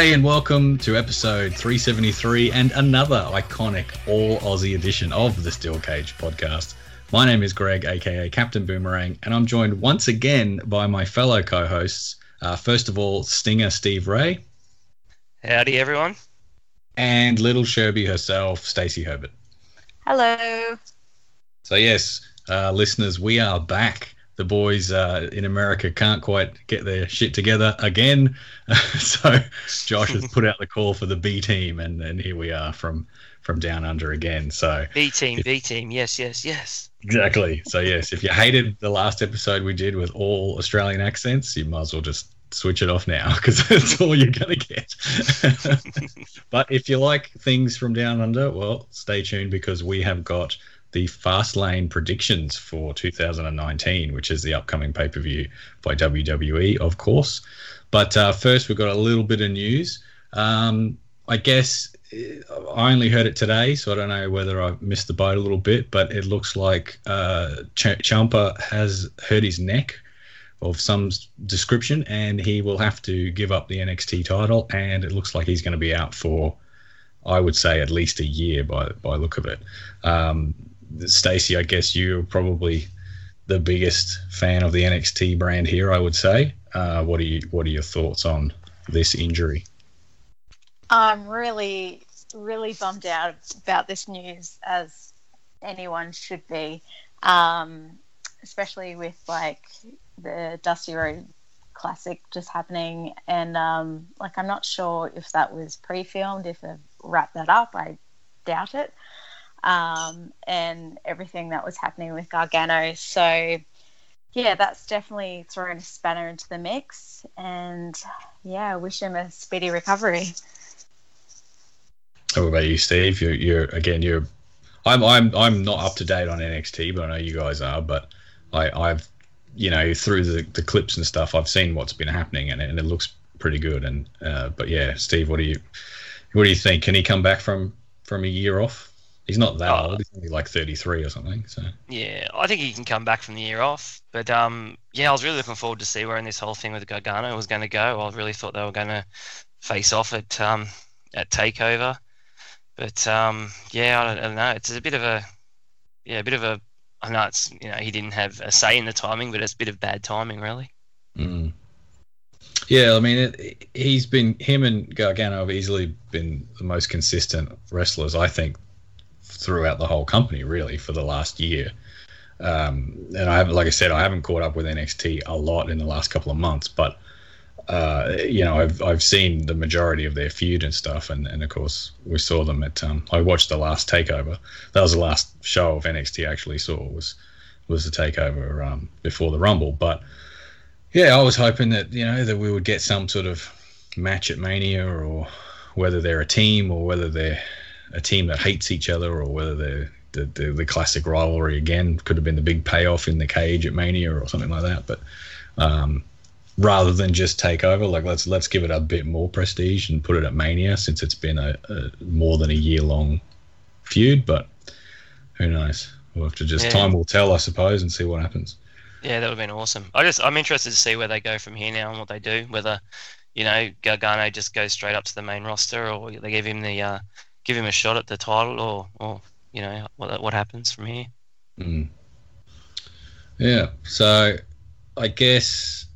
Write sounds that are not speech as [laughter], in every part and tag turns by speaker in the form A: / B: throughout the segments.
A: G'day and welcome to episode 373 and another iconic all Aussie edition of the Steel Cage podcast. My name is Greig, aka Captain Boomerang, and I'm joined once again by my fellow co hosts. Uh, first of all, Stinga Steve Wray.
B: Howdy, everyone.
A: And little Sherbie herself, Stacey Herbert.
C: Hello.
A: So, yes, uh, listeners, we are back the boys uh, in America can't quite get their shit together again. [laughs] so Josh has put out the call for the B team, and, and here we are from from down under again. So
B: B team, B team, yes, yes, yes.
A: Exactly. So yes, if you hated the last episode we did with all Australian accents, you might as well just switch it off now [laughs] because that's all you're going to get. [laughs] but if you like things from down under, well, stay tuned because we have got the Fastlane predictions for 2019, which is the upcoming pay per view by WWE, of course. But uh, first, we've got a little bit of news. Um, I guess I only heard it today, so I don't know whether I missed the boat a little bit, but it looks like uh, Ch- Ciampa has hurt his neck of some description, and he will have to give up the NXT title, and it looks like he's going to be out for, I would say, at least a year by by look of it. Um, Stacey, I guess you're probably the biggest fan of the NXT brand here. I would say. Uh, what are you? What are your thoughts on this injury?
C: I'm really, really bummed out about this news, as anyone should be, um, especially with like the Dusty Rhodes Classic just happening, and um, like I'm not sure if that was pre-filmed, if they wrapped that up. I doubt it um, and everything that was happening with Gargano. So, yeah, that's definitely thrown a spanner into the mix. And yeah, wish him a speedy recovery.
A: How about you, Steve? You're, you're again, you're. I'm, I'm, I'm not up to date on NXT, but I know you guys are. But I, I've, you know, through the, the clips and stuff, I've seen what's been happening, and, and it looks pretty good. And uh, but yeah, Steve, what do you, what do you think? Can he come back from from a year off? He's not that uh, old. He's only like 33 or something. So
B: yeah, I think he can come back from the year off. But um, yeah, I was really looking forward to see where in this whole thing with Gargano was going to go. I really thought they were going to face off at um, at Takeover. But um, yeah, I don't, I don't, know. It's a bit of a yeah, a bit of a. I know it's you know he didn't have a say in the timing, but it's a bit of bad timing, really.
A: Mm. Yeah, I mean, it, he's been him and Gargano have easily been the most consistent wrestlers, I think, throughout the whole company really for the last year. Um, and I haven't, like I said, I haven't caught up with NXT a lot in the last couple of months, but uh, you know, I've I've seen the majority of their feud and stuff, and, and of course we saw them at. Um, I watched the last takeover. That was the last show of NXT I actually saw was was the takeover um, before the Rumble. But yeah, I was hoping that you know that we would get some sort of match at Mania, or whether they're a team or whether they're a team that hates each other or whether they're the, the, the, classic rivalry again could have been the big payoff in the cage at Mania or something like that. But um, rather than just take over, like let's let's give it a bit more prestige and put it at Mania since it's been a, a more than a year long feud. But who knows? We'll have to just yeah. time will tell, I suppose, and see what happens.
B: Yeah, that would have been awesome. I just I'm interested to see where they go from here now and what they do. Whether you know Gargano just goes straight up to the main roster, or they give him the uh, give him a shot at the title, or or you know what what happens from here.
A: Mm. Yeah, so I guess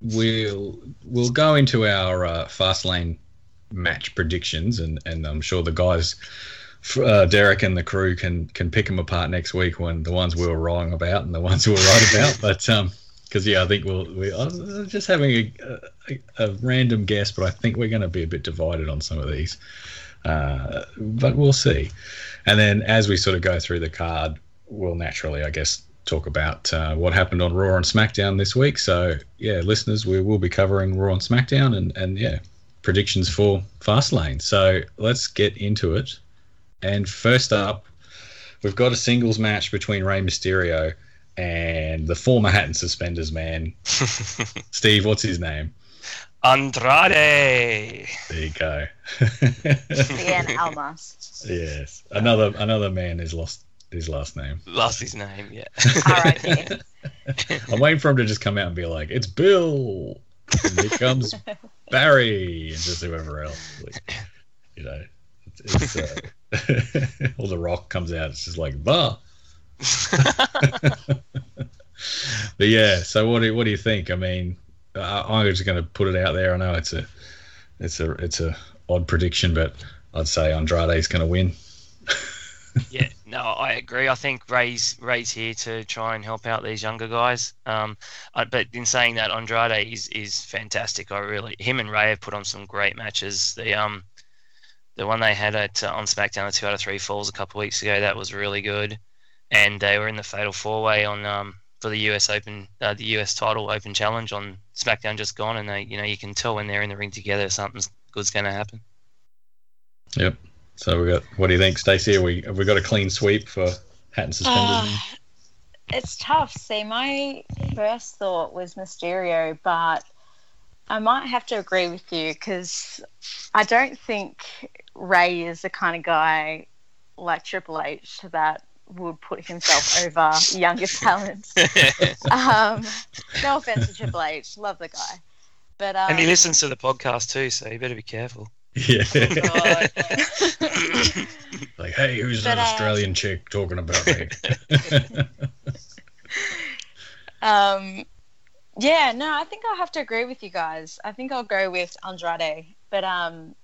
A: we'll we'll go into our uh, Fastlane match predictions, and and I'm sure the guys. Uh, Derek and the crew can can pick them apart next week when the ones we were wrong about and the ones we were right about. [laughs] But um, because yeah, I think we'll we I'm just having a, a, a, random guess, but I think we're going to be a bit divided on some of these. Uh, but we'll see. And then as we sort of go through the card, we'll naturally, I guess, talk about uh, what happened on Raw and SmackDown this week. So yeah, listeners, we will be covering Raw and SmackDown, and and yeah, predictions for Fastlane. So let's get into it. And first up, we've got a singles match between Rey Mysterio and the former hat and suspenders man, [laughs] Steve. What's his name?
B: Andrade.
A: There you go.
C: Cien [laughs] Almas.
A: Yes, another another man has lost his last name.
B: Lost his name, yeah.
C: R.I.P. [laughs]
A: I'm waiting for him to just come out and be like, "It's Bill." And here comes [laughs] Barry, and just whoever else. Like, you know, it's, it's uh, all the rock comes out. It's just like bah. but yeah, so what do what do you think? I mean, I, I'm just going to put it out there. I know it's a it's a it's a odd prediction, but I'd say Andrade is going to win. [laughs]
B: yeah, no, I agree. I think Rey's Rey's here to try and help out these younger guys. Um, I, but in saying that, Andrade is is fantastic. I really him and Rey have put on some great matches. The um the one they had at uh, on SmackDown, the two out of three falls a couple weeks ago, that was really good. And they were in the Fatal Four Way on um for the US Open, uh, the US Title Open Challenge on SmackDown just gone, and they you know you can tell when they're in the ring together, something's good's going to happen.
A: Yep. So we got. What do you think, Stacey? Have we have we got a clean sweep for hat and suspenders?
C: Uh, it's tough. See, my first thought was Mysterio, but I might have to agree with you because I don't think Rey is the kind of guy like Triple H that would put himself over younger [laughs] talents. um, no offense to Triple H, love the guy, but um,
B: and he listens to the podcast too, so you better be careful.
A: Yeah. [laughs]
C: God. [laughs]
A: like, hey, who's
C: But,
A: that
C: uh,
A: Australian chick talking about me?
C: Um, yeah, no, I think I'll have to agree with you guys. I think I'll go with Andrade, but um,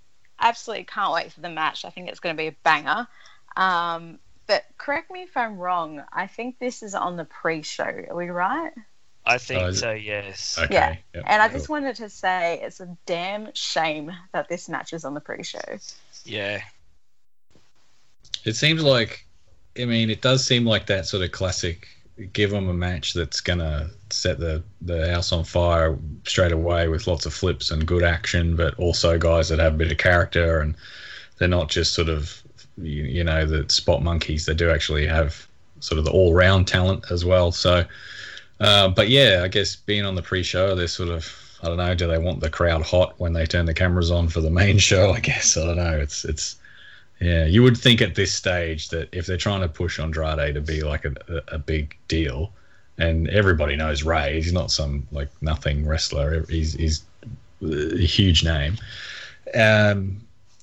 C: absolutely can't wait for the match. I think it's going to be a banger. Um, but correct me if I'm wrong. I think this is on the pre-show. Are we right?
B: I think
A: Oh,
B: so. Yes.
A: okay.
C: Yeah,
A: yep,
C: And I just wanted to say it's a damn shame that this match is on the pre-show.
B: Yeah.
A: It seems like, I mean, it does seem like that sort of classic. Give them a match that's gonna set the the house on fire straight away with lots of flips and good action, but also guys that have a bit of character and they're not just sort of you, you know the spot monkeys. They do actually have sort of the all round talent as well. So, uh, but yeah, I guess being on the pre-show, they're sort of I don't know. Do they want the crowd hot when they turn the cameras on for the main [laughs] show? I guess I don't know. It's it's yeah, you would think at this stage that if they're trying to push Andrade to be like a, a big deal, and everybody knows Rey, he's not some like nothing wrestler. He's he's a huge name. Um,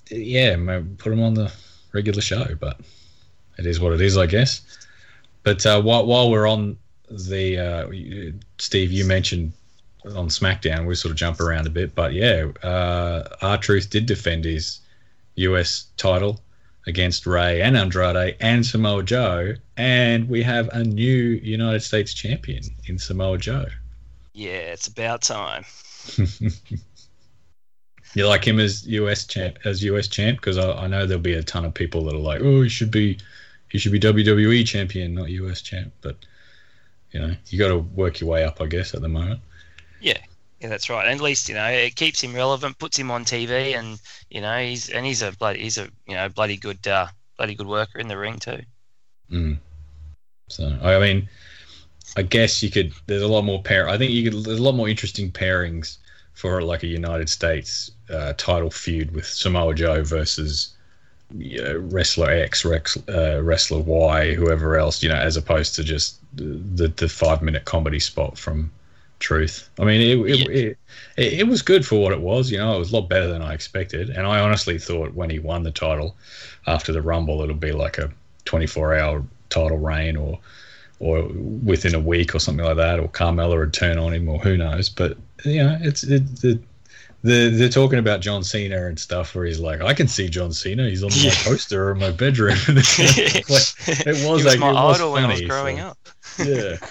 A: yeah, put him on the regular show, but it is what it is, I guess. But uh, while while we're on the uh, Steve, you mentioned on SmackDown, we sort of jump around a bit, but yeah, uh, Truth did defend his US title against Rey and Andrade and Samoa Joe, and we have a new United States champion in Samoa Joe.
B: Yeah. It's about time. [laughs]
A: you like him as US champ as US champ because I, I know there'll be a ton of people that are like, oh, he should be he should be WWE champion, not US champ. But you know, you got to work your way up, I guess, at the moment.
B: Yeah, yeah, that's right. And at least you know it keeps him relevant, puts him on TV, and you know he's and he's a bloody he's a you know bloody good uh, bloody good worker in the ring too.
A: Mm. So I mean, I guess you could. There's a lot more pair. I think you could. There's a lot more interesting pairings for like a United States uh, title feud with Samoa Joe versus you know, wrestler X, Rex, uh, wrestler Y, whoever else. You know, as opposed to just the the five minute comedy spot from Truth. I mean, it it, it it it was good for what it was. You know, it was a lot better than I expected, and I honestly thought when he won the title after the Rumble, it'll be like a 24 hour title reign or or within a week or something like that, or Carmella would turn on him, or who knows. But you know, it's it, the the they're talking about John Cena and stuff, where he's like, I can see John Cena. He's on
B: Yeah.
A: my poster in my bedroom. [laughs] [laughs] it was
B: he
A: was
B: was
A: like-
B: my
A: it was
B: idol when I was growing
A: so-
B: up.
A: yeah. [laughs]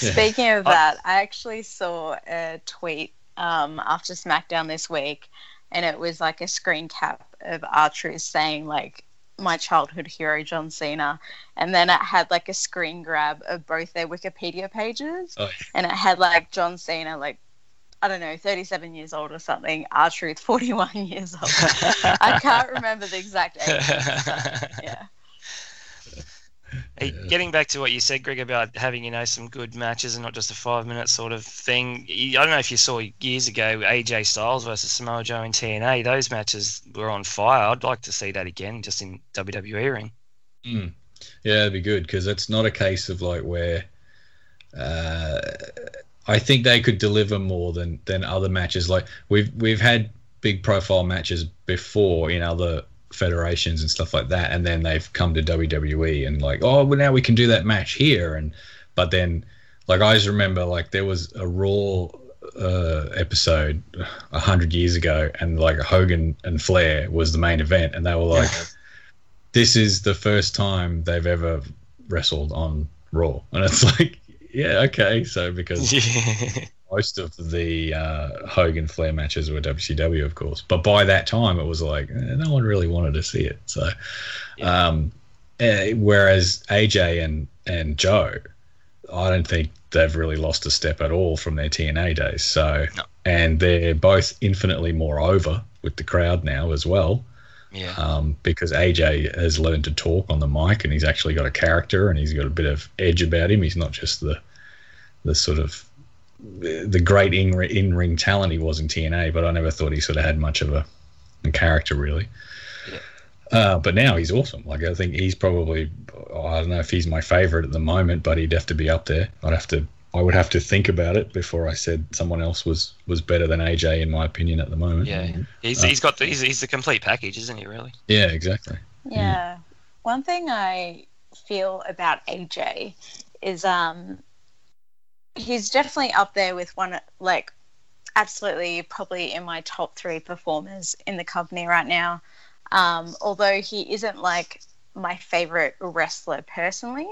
A: Yeah.
C: Speaking of
B: I-
C: that, I actually saw a tweet um, after SmackDown this week, and it was like a screen cap of R Truth saying like my childhood hero John Cena, and then it had like a screen grab of both their Wikipedia pages,
A: Oh,
C: and it had like John Cena like. I don't know, 37 years old or something. R Truth, [laughs] 41 years old. [laughs] I can't remember the exact age. [laughs] Yeah.
B: Hey, Getting back to what you said, Greig, about having you know some good matches and not just a five minute sort of thing. I don't know if you saw years ago AJ Styles versus Samoa Joe in TNA. Those matches were on fire. I'd like to see that again, just in WWE ring.
A: Mm. Yeah, it'd be good because it's not a case of like where uh, I think they could deliver more than than other matches. Like we've we've had big profile matches before in other federations and stuff like that, and then they've come to WWE and like, oh, well now we can do that match here, and but then like I just remember like there was a Raw uh, episode a hundred years ago, and like Hogan and Flair was the main event, and they were like, this is the first time they've ever wrestled on Raw, and it's [laughs] like, yeah, okay, so because [laughs] most of the uh, Hogan Flair matches were WCW, of course. But by that time, it was like eh, no one really wanted to see it. So, yeah. um, eh, whereas AJ and and Joe, I don't think they've really lost a step at all from their TNA days. So, no. and they're both infinitely more over with the crowd now as well.
B: Yeah.
A: Um, because AJ has learned to talk on the mic and he's actually got a character and he's got a bit of edge about him. He's not just the the sort of the great in in ring talent he was in TNA, but I never thought he sort of had much of a, a character really. Yeah. Uh, but now he's awesome. Like I think he's probably I don't know if he's my favorite at the moment, but he'd have to be up there. I'd have to I would have to think about it before I said someone else was was better than AJ in my opinion at the moment.
B: Yeah, he's uh, he's got the, he's he's the complete package, isn't he? Really?
A: Yeah, exactly.
C: Yeah. yeah. One thing I feel about AJ is um he's definitely up there with one like absolutely probably in my top three performers in the company right now. Um, although he isn't like my favorite wrestler personally,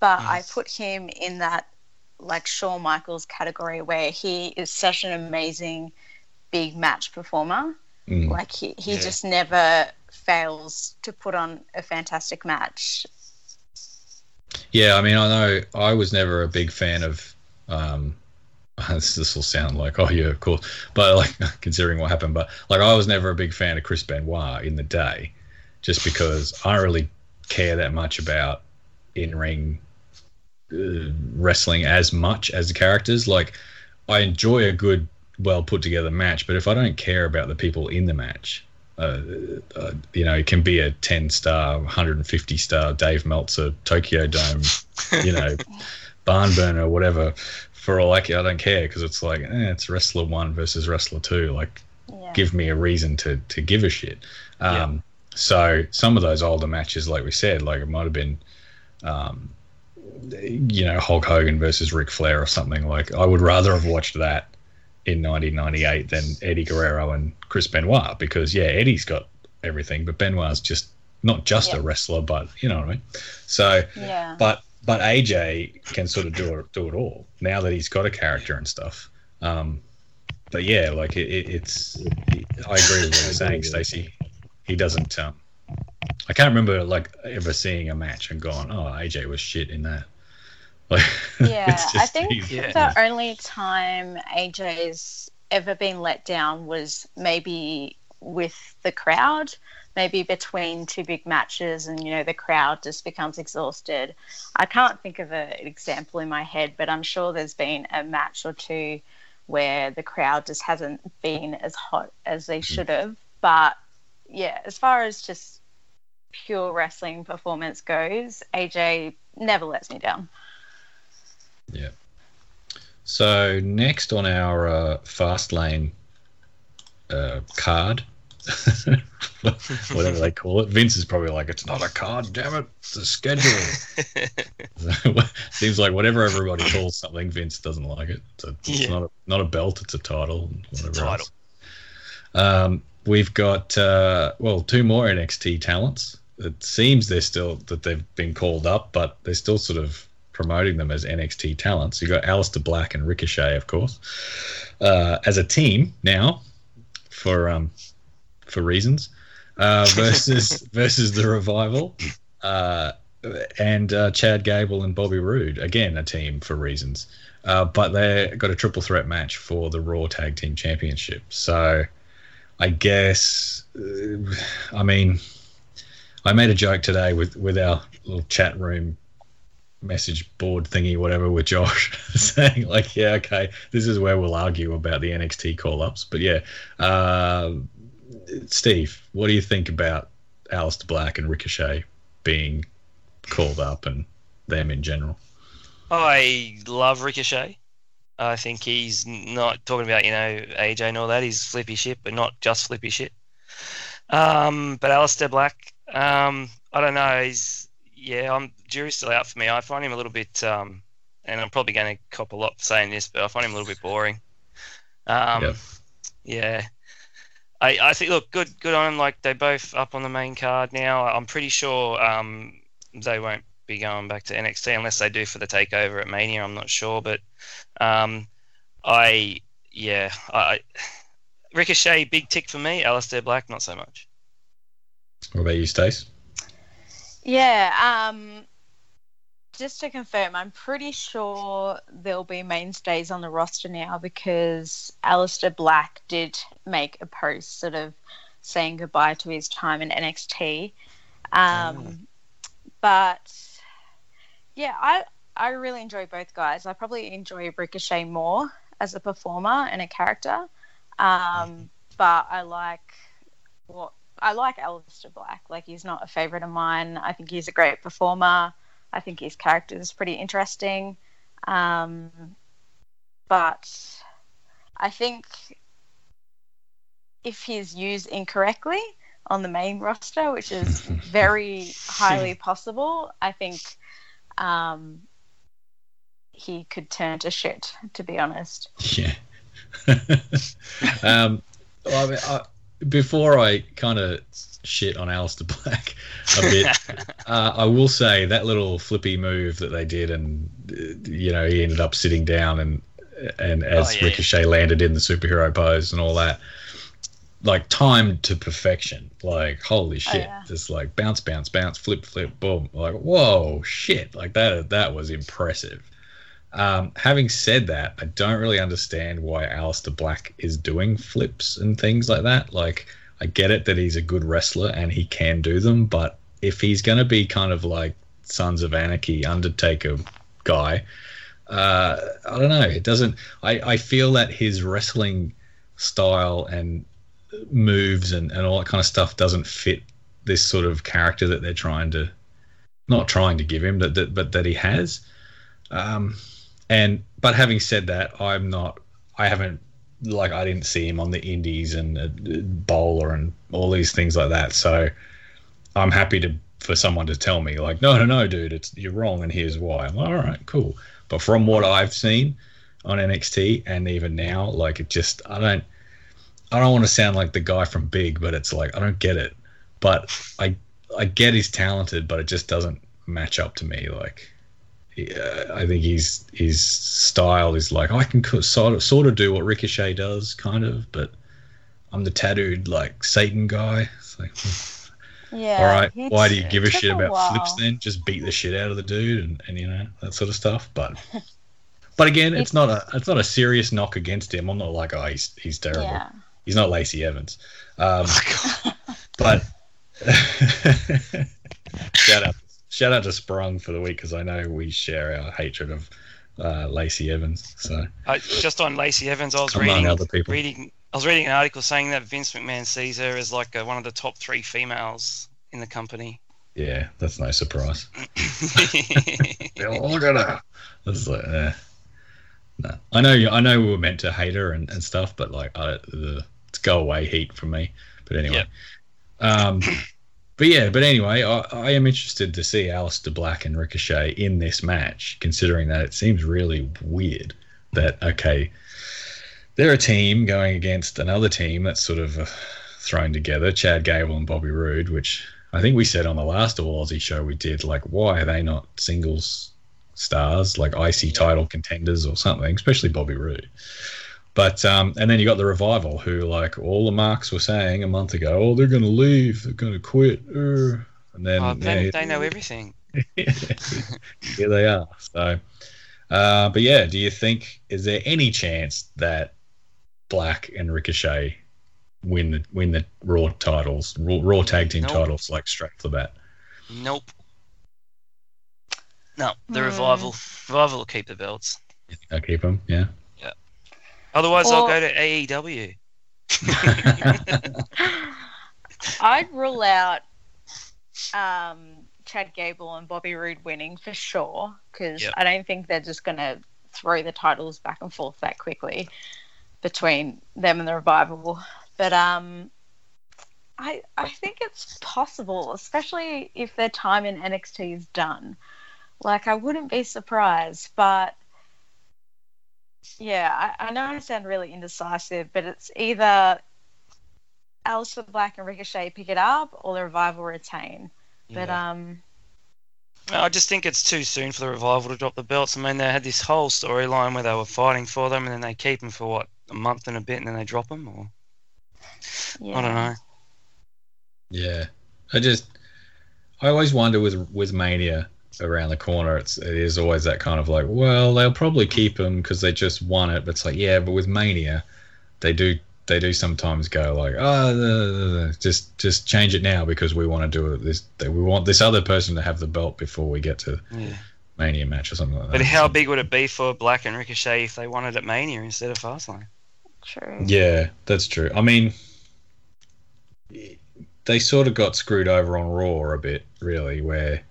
C: but I put him in that like Shawn Michaels category where he is such an amazing big match performer. Mm. Like he, he yeah. just never fails to put on a fantastic match.
A: Yeah, I mean, I know I was never a big fan of um, [laughs] this, this will sound like, oh yeah, of course, but like [laughs] considering what happened, but like I was never a big fan of Chris Benoit in the day, just because I don't really care that much about in ring uh, wrestling as much as the characters. Like I enjoy a good, well put together match, but if I don't care about the people in the match, uh, uh, you know, it can be a 10 star, 150 star Dave Meltzer Tokyo Dome, you know, [laughs] barn burner, whatever. For all I care, I don't care because it's like eh, it's wrestler one versus wrestler two. Like, yeah. give me a reason to to give a shit. Um, yeah. So some of those older matches, like we said, like it might have been, um, you know, Hulk Hogan versus Ric Flair or something. Like I would rather have watched that in 1998 than Eddie Guerrero and Chris Benoit because yeah, Eddie's got everything, but Benoit's just not just a wrestler, but you know what I mean. So,
C: yeah.
A: but but AJ can sort of do it do it all now that he's got a character and stuff. Um, but yeah, like it, it, it's. It, I agree with what you're saying, [laughs] Stacey. He doesn't. Um, I can't remember like ever seeing a match and going, "Oh, AJ was shit in that."
C: Like, [laughs] yeah, I think yeah. the only time AJ's ever been let down was maybe with the crowd maybe between two big matches and you know the crowd just becomes exhausted i can't think of a, an example in my head but i'm sure there's been a match or two where the crowd just hasn't been as hot as they mm. should have but yeah as far as just pure wrestling performance goes aj never lets me down
A: yeah so next on our uh, Fastlane uh, card [laughs] whatever they call it. Vince is probably like, it's not a card, damn it, it's a schedule. [laughs] [laughs] Seems like whatever everybody calls something, Vince doesn't like it. It's, a, it's yeah. not a, not a belt, it's a title. Whatever it's a title. Um, we've got uh, well two more NXT talents. It seems they're still that they've been called up, but they're still sort of promoting them as NXT talents. You got Aleister Black and Ricochet, of course, uh, as a team now for um, for reasons uh, [laughs] versus versus the revival. Uh, and uh, Chad Gable and Bobby Roode again a team for reasons, uh, but they got a triple threat match for the Raw Tag Team Championship. So, I guess, uh, I mean, I made a joke today with with our little chat room message board thingy, whatever, with Josh [laughs] saying like, yeah, okay, this is where we'll argue about the NXT call ups, but yeah, uh, Steve, what do you think about Aleister Black and Ricochet being called up and them in general?
B: I love Ricochet. I think he's not talking about you know AJ and all that. He's flippy shit, but not just flippy shit. Um, but Aleister Black, um, I don't know. He's yeah, I'm jury's still out for me. I find him a little bit, um, and I'm probably going to cop a lot for saying this, but I find him a little bit boring. Um,
A: Yep.
B: Yeah, I, I think look good good on them. Like they're both up on the main card now. I'm pretty sure um, they won't be going back to NXT unless they do for the takeover at Mania. I'm not sure, but um, I yeah I Ricochet big tick for me. Aleister Black not so much.
A: What about you, Stace?
C: Yeah, um, just to confirm, I'm pretty sure there'll be mainstays on the roster now because Aleister Black did make a post sort of saying goodbye to his time in NXT. Um, But yeah, I, I really enjoy both guys. I probably enjoy Ricochet more as a performer and a character. Um, but I like what I like Aleister Black. Like he's not a favorite of mine. I think he's a great performer. I think his character is pretty interesting. Um, but I think if he's used incorrectly on the main roster, which is [laughs] very highly [laughs] possible, I think um, he could turn to shit. To be honest.
A: Yeah. [laughs] um, well, I mean, I, before I kind of shit on Aleister Black a bit, [laughs] uh, I will say that little flippy move that they did, and uh, you know he ended up sitting down, and and as
B: Oh, yeah.
A: Ricochet landed in the superhero pose and all that, like timed to perfection. Like holy shit,
C: yeah.
A: just like bounce, bounce, bounce, flip, flip, boom. Like whoa, shit, like that. That was impressive. Um, having said that, I don't really understand why Aleister Black is doing flips and things like that. Like, I get it that he's a good wrestler and he can do them, but if he's going to be kind of like Sons of Anarchy, Undertaker guy, uh, I don't know. It doesn't. I, I feel that his wrestling style and moves and, and all that kind of stuff doesn't fit this sort of character that they're trying to, not trying to give him, that, that but that he has. Um, and but having said that, I'm not. I haven't like I didn't see him on the Indies and uh, Bowler and all these things like that. So I'm happy to for someone to tell me like, no, no, no, dude, it's you're wrong, and here's why. I'm like, all right, cool. But from what I've seen on NXT and even now, like it just I don't I don't want to sound like the guy from Big, but it's like I don't get it. But I I get he's talented, but it just doesn't match up to me. Like uh, I think his his style is like I can sort of sort of do what Ricochet does, kind of, but I'm the tattooed like Satan guy. It's like,
C: Yeah.
A: all right, why do you give a shit about flips then? Just beat the shit out of the dude and, and you know that sort of stuff. But but again, it's not a it's not a serious knock against him. I'm not like oh he's he's terrible.
C: Yeah.
A: He's not Lacey Evans. Um, [laughs] but [laughs] shout out shout out to Sprung for the week because I know we share our hatred of uh, Lacey Evans. So
B: I, just on Lacey Evans, I was
A: Among
B: reading,
A: other people.
B: reading. I was reading an article saying that Vince McMahon sees her as like a, one of the top three females in the company.
A: yeah, that's no surprise. Look at her. That's like, eh. no. I know, I know, we were meant to hate her and, and stuff, but like, I, the it's go away heat from me. But anyway, um, but yeah, but anyway, I, I am interested to see Aleister Black and Ricochet in this match, considering that it seems really weird that okay, they're a team going against another team that's sort of uh, thrown together, Chad Gable and Bobby Roode, which I think we said on the last All Aussie show we did, like, why are they not singles stars, like IC title contenders or something, especially Bobby Roode? But um, and then you got the revival, who like all the marks were saying a month ago, oh, they're going to leave, they're going to quit, uh, and then
B: oh, they,
A: yeah,
B: they know everything. [laughs]
A: here they are. So, uh, but yeah, do you think is there any chance that Black and Ricochet win the win the Raw titles, Raw, Raw tag team
B: Nope.
A: titles, like straight off the bat?
B: Nope. No, the revival. Revival will keep the belts.
A: I'll keep them, yeah.
B: Otherwise, I'll go to AEW. [laughs] [laughs]
C: I'd rule out um, Chad Gable and Bobby Roode winning for sure because
B: Yep.
C: I don't think they're just going to throw the titles back and forth that quickly between them and the revival. But um, I I think it's possible, especially if their time in NXT is done. Like I wouldn't be surprised, but yeah, I, I know I sound really indecisive, but it's either Aleister Black and Ricochet pick it up or the revival retain. But
B: Yeah.
C: um,
B: I just think it's too soon for the revival to drop the belts. I mean, they had this whole storyline where they were fighting for them, and then they keep them for what a month and a bit, and then they drop them. Or
C: yeah.
B: I don't know.
A: Yeah, I just I always wonder with with Mania around the corner. It's it is always that kind of like, well, they'll probably mm. keep them because they just won it. But it's like, yeah, but with Mania, they do they do sometimes go like, oh, the, the, the- just just change it now because we want to do it. This we want this other person to have the belt before we get to
B: Yeah.
A: Mania match or something like that.
B: But how big would it be for Black and Ricochet if they wanted it at Mania instead of Fastlane?
C: True.
A: Yeah, that's true. I mean, they sort of got screwed over on Raw a bit, really, where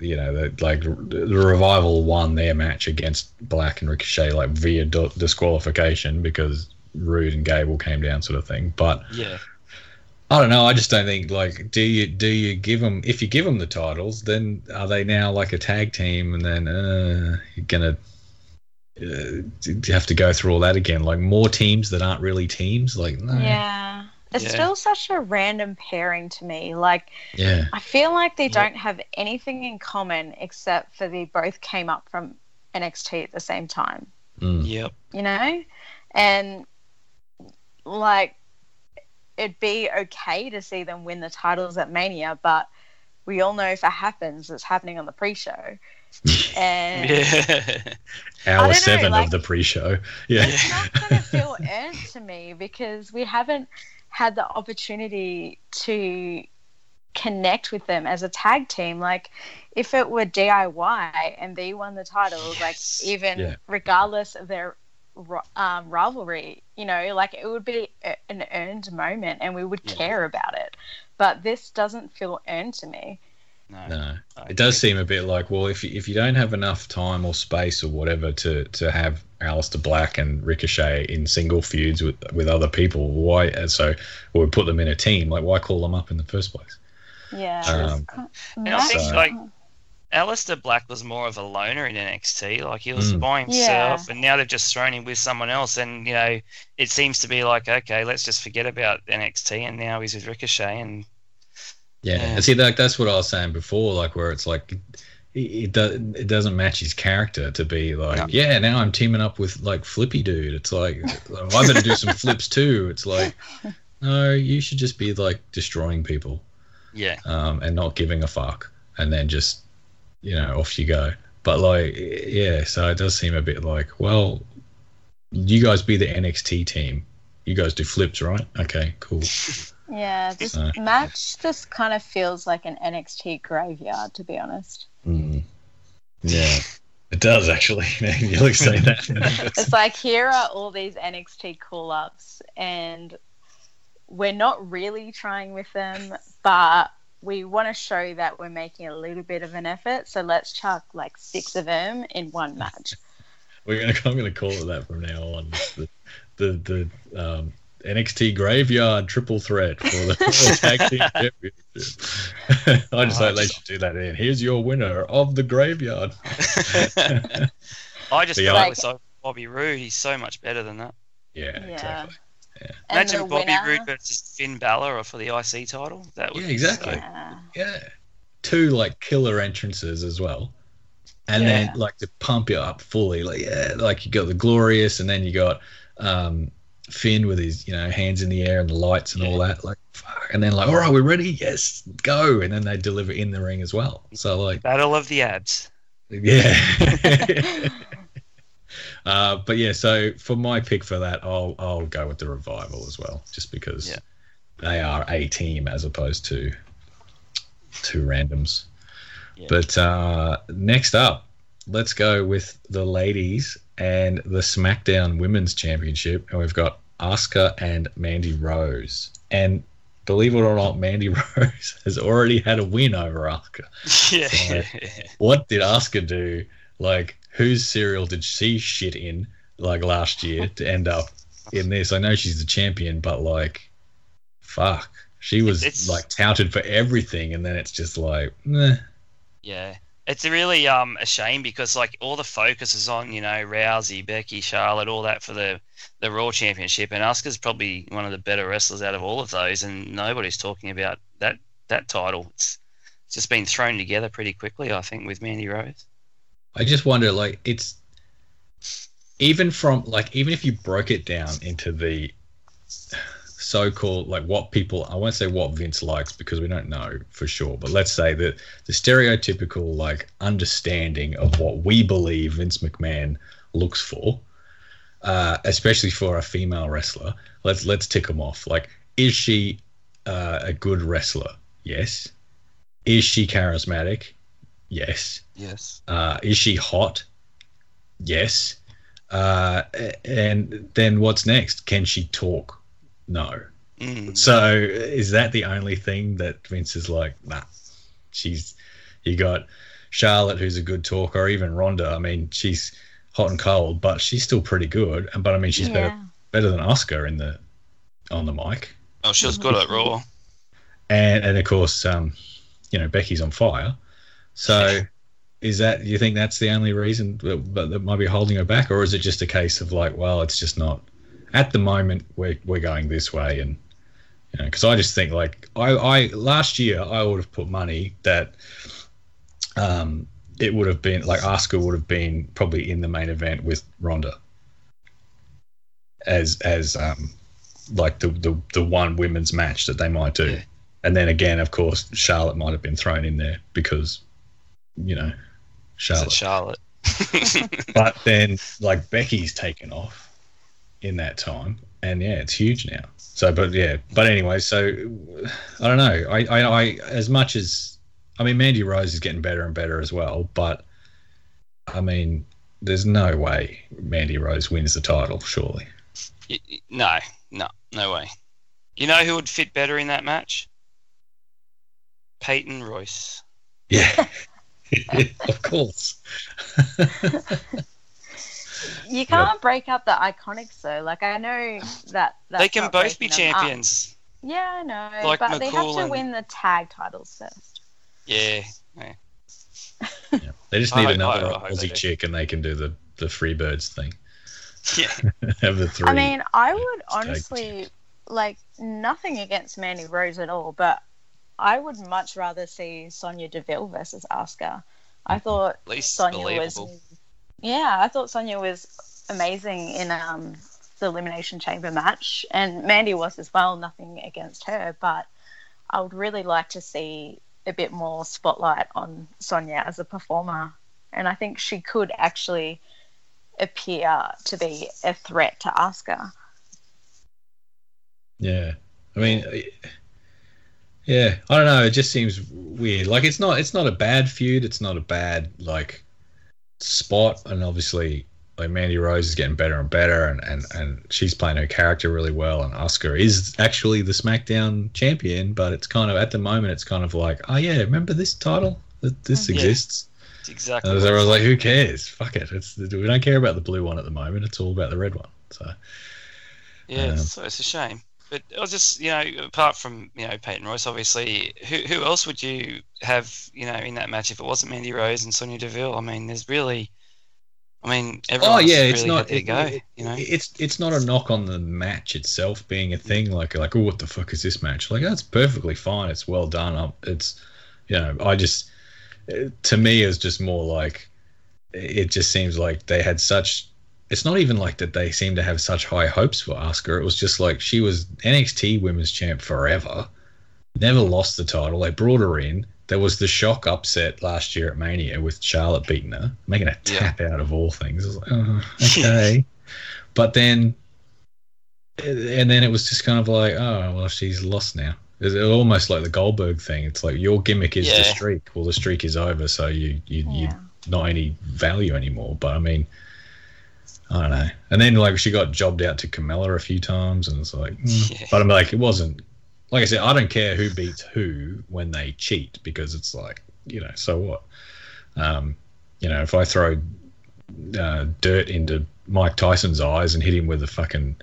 A: you know, the, like the revival won their match against Black and Ricochet like via d- disqualification because Roode and Gable came down, sort of thing. But
B: Yeah.
A: I don't know. I just don't think like do you do you give them if you give them the titles, then are they now like a tag team, and then uh, you're gonna uh, you have to go through all that again? Like more teams that aren't really teams. Like no.
C: Yeah. It's
B: Yeah.
C: still such a random pairing to me. Like,
A: yeah,
C: I feel like they
B: Yeah.
C: don't have anything in common except for they both came up from NXT at the same time,
A: Mm.
B: Yep.
C: you know? And, like, it'd be okay to see them win the titles at Mania, but we all know if it happens, it's happening on the pre show. [laughs] And
B: Yeah.
A: Hour
C: don't know,
A: seven
C: like-
A: of the pre-show. Yeah,
C: it's not going to feel earned to me because we haven't had the opportunity to connect with them as a tag team. Like, if it were DIY and they won the titles,
B: Yes.
C: like, even
A: Yeah.
C: regardless of their um, rivalry, you know, like it would be an earned moment and we would
B: Yeah.
C: care about it. But this doesn't feel earned to me.
B: No.
A: no, it does seem a bit like well, if you, if you don't have enough time or space or whatever to to have Aleister Black and Ricochet in single feuds with with other people, why? So we put them in a team. Like, why call them up in the first place?
C: Yeah.
A: Um,
B: And I think,
A: So-
B: like, Aleister Black was more of a loner in NXT. Like he was
A: Mm.
B: by himself,
C: Yeah.
B: and now they've just thrown him with someone else. And you know, it seems to be like, okay, let's just forget about NXT, and now he's with Ricochet. And
A: Yeah, and see, like that's what I was saying before, like where it's like it, it, it doesn't match his character to be like,
B: No.
A: yeah, now I'm teaming up with like Flippy Dude. It's like I better do some [laughs] flips too. It's like, no, you should just be like destroying people
B: yeah,
A: um, and not giving a fuck, and then just you know off you go. But like, yeah, so it does seem a bit like, well, you guys be the NXT team. You guys do flips, right? Okay, cool. [laughs]
C: Yeah, this
A: Uh,
C: match just kind of feels like an NXT graveyard, to be honest.
A: Mm. Yeah, it does actually. you look say that. [laughs]
C: It's like here are all these NXT call ups, and we're not really trying with them, but we want to show that we're making a little bit of an effort. So let's chuck like six of them in one match.
A: We're gonna. I'm gonna call it that from now on. The the, the um, NXT Graveyard Triple Threat for the [laughs] Tag Team Championship. I just
B: Oh,
A: thought they should do that. In here's your winner of the Graveyard. [laughs]
B: I just
A: The
B: feel
C: art-
B: like so- Bobby Roode, he's so much better than that.
A: Yeah,
C: Yeah.
A: exactly.
C: And
B: Imagine Bobby
C: winner-
B: Roode versus Finn Balor for the IC title. That would
A: Yeah, exactly.
B: so-
C: Yeah.
A: Yeah, two like killer entrances as well, and
C: Yeah.
A: then like to pump you up fully. Like yeah, like you got the glorious, and then you got um, Finn with his you know hands in the air and the lights and all that. Like fuck, and then like all right, we're ready. Yes, go. And then they deliver in the ring as well. So like
B: Battle of the abs.
A: yeah. [laughs] Uh, but yeah, so for my pick for that, I'll I'll go with the revival as well, just because
B: Yeah.
A: they are a team as opposed to two randoms.
B: Yeah.
A: But uh, next up, let's go with the ladies and the SmackDown Women's Championship, and we've got Asuka and Mandy Rose. And believe it or not, Mandy [laughs] Rose has already had a win over Asuka [laughs]
B: yeah.
A: what did Asuka do? Like whose cereal did she shit in like last year to end up in this? I know she's the champion, but like, fuck, she was
B: It's-
A: like touted for everything, and then it's just like.
B: Yeah. It's really um a shame because like all the focus is on, you know, Rousey, Becky, Charlotte, all that for the the Raw Championship and Asuka's probably one of the better wrestlers out of all of those and nobody's talking about that that title. It's, it's just been thrown together pretty quickly, I think, with Mandy Rose.
A: I just wonder, like, it's even from like even if you broke it down into the so-called like what people I won't say what Vince likes because we don't know for sure, but let's say that the stereotypical like understanding of what we believe Vince McMahon looks for, uh, especially for a female wrestler. Let's let's tick them off. Like, is she uh, a good wrestler? Yes. Is she charismatic? Yes.
B: Yes.
A: Uh, is she hot? Yes. Uh, and then what's next? Can she talk? No.
B: Mm.
A: So is that the only thing that Vince is like, nah, she's, you got Charlotte, who's a good talker, or even Ronda. I mean, she's hot and cold, but she's still pretty good. And But I mean, she's better,
C: yeah.
A: better than Asuka in the, on the mic.
B: Oh, she was good at Raw.
A: And, and of course, um, you know, Becky's on fire. So [laughs] is that, you think that's the only reason that, that, that might be holding her back? Or is it just a case of like, well, it's just not, at the moment, we're, we're going this way. And, you know, because I just think like, I, I, last year, I would have put money that, um, it would have been like Asuka would have been probably in the main event with Ronda as as um like the the, the one women's match that they might do.
B: Yeah.
A: And then again, of course, Charlotte might have been thrown in there because, you know, Charlotte.
B: Charlotte? [laughs]
A: But then, like Becky's taken off in that time, and yeah, it's huge now. So, but yeah, but anyway, so I don't know. I, I, I as much as I mean, Mandy Rose is getting better and better as well, but I mean, there's no way Mandy Rose wins the title, surely.
B: No, no, no way. You know who would fit better in that match? Peyton Royce.
A: Yeah, [laughs] [laughs] of course. [laughs]
C: You can't break up the IIconics though. Like I know that
B: they can both be
C: breaking up.
B: champions.
C: Yeah, I know,
B: Like
C: but they have to
B: and-
C: win the tag titles first.
B: Yeah.
A: Yeah. [laughs] They just need
B: hope-
A: another
B: I- I hope
A: Aussie chick, and they can do the the Freebirds thing.
B: Yeah. [laughs]
A: Have the three.
C: I mean, I would honestly like nothing against Mandy Rose at all, but I would much rather see Sonya Deville versus Asuka. I mm-hmm. thought
B: At least
C: Sonya was
B: believable.
C: Yeah, I thought Sonya was amazing in um the elimination chamber match, and Mandy was as well. Nothing against her, but I would really like to see a bit more spotlight on Sonya as a performer, and I think she could actually appear to be a threat to Asuka.
A: Yeah, I mean, yeah, I don't know. It just seems weird. Like it's not, it's not a bad feud. It's not a bad like spot, and obviously, like Mandy Rose is getting better and better, and and and she's playing her character really well. And Asuka is actually the SmackDown champion, but it's kind of at the moment, it's kind of like, oh yeah, remember this title? That this.
B: Yeah.
A: exists.
B: It's exactly.
A: And
B: what
A: everyone's
B: it's
A: like, who cares? Fuck it. It's we don't care about the blue one at the moment. It's all about the red one. So
B: Yeah,
A: Um,
B: so it's a shame. But I was just, you know, apart from you know Peyton Royce, obviously, who who else would you have, you know, in that match if it wasn't Mandy Rose and Sonya Deville? I mean, there's really, I mean, everyone
A: oh yeah, it's not. It,
B: go.
A: it-
B: you know,
A: it's it's not a knock on the match itself being a thing. Like like oh, what the fuck is this match? Like that's perfectly fine. It's well done. Um, It's you know, I just uh, to me it's just more like it just seems like they had such. It's not even like that they seem to have such high hopes for Asuka. It was just like she was NXT Women's Champ forever, never lost the title. They brought her in. There was the shock upset last year at Mania with Charlotte beating her, making a
B: Yeah.
A: tap out of all things. I was like, oh, [laughs] okay. but then, and then it was just kind of like, oh, well, she's lost now. It's almost like the Goldberg thing. It's like your gimmick is the streak. Well, the streak is over, so you you you
C: Yeah.
A: not any value anymore. But I mean, I don't know. And then like she got jobbed out to Carmella a few times, and it's like, mm.
B: Yeah.
A: but I'm like, it wasn't. Like I said, I don't care who beats who when they cheat because it's like, you know, so what? Um, you know, if I throw uh, dirt into Mike Tyson's eyes and hit him with a fucking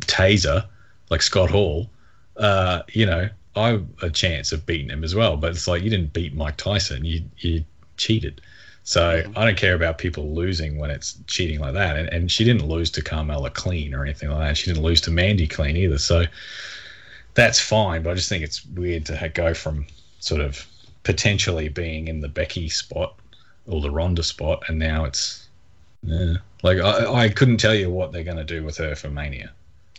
A: taser like Scott Hall, uh, you know, I have a chance of beating him as well. But it's like you didn't beat Mike Tyson, you you cheated. So mm-hmm. I don't care about people losing when it's cheating like that. And, and she didn't lose to Carmella clean or anything like that. She didn't lose to Mandy clean either. So that's fine. But I just think it's weird to go from sort of potentially being in the Becky spot or the Ronda spot, and now it's yeah. like I, I couldn't tell you what they're going to do with her for Mania.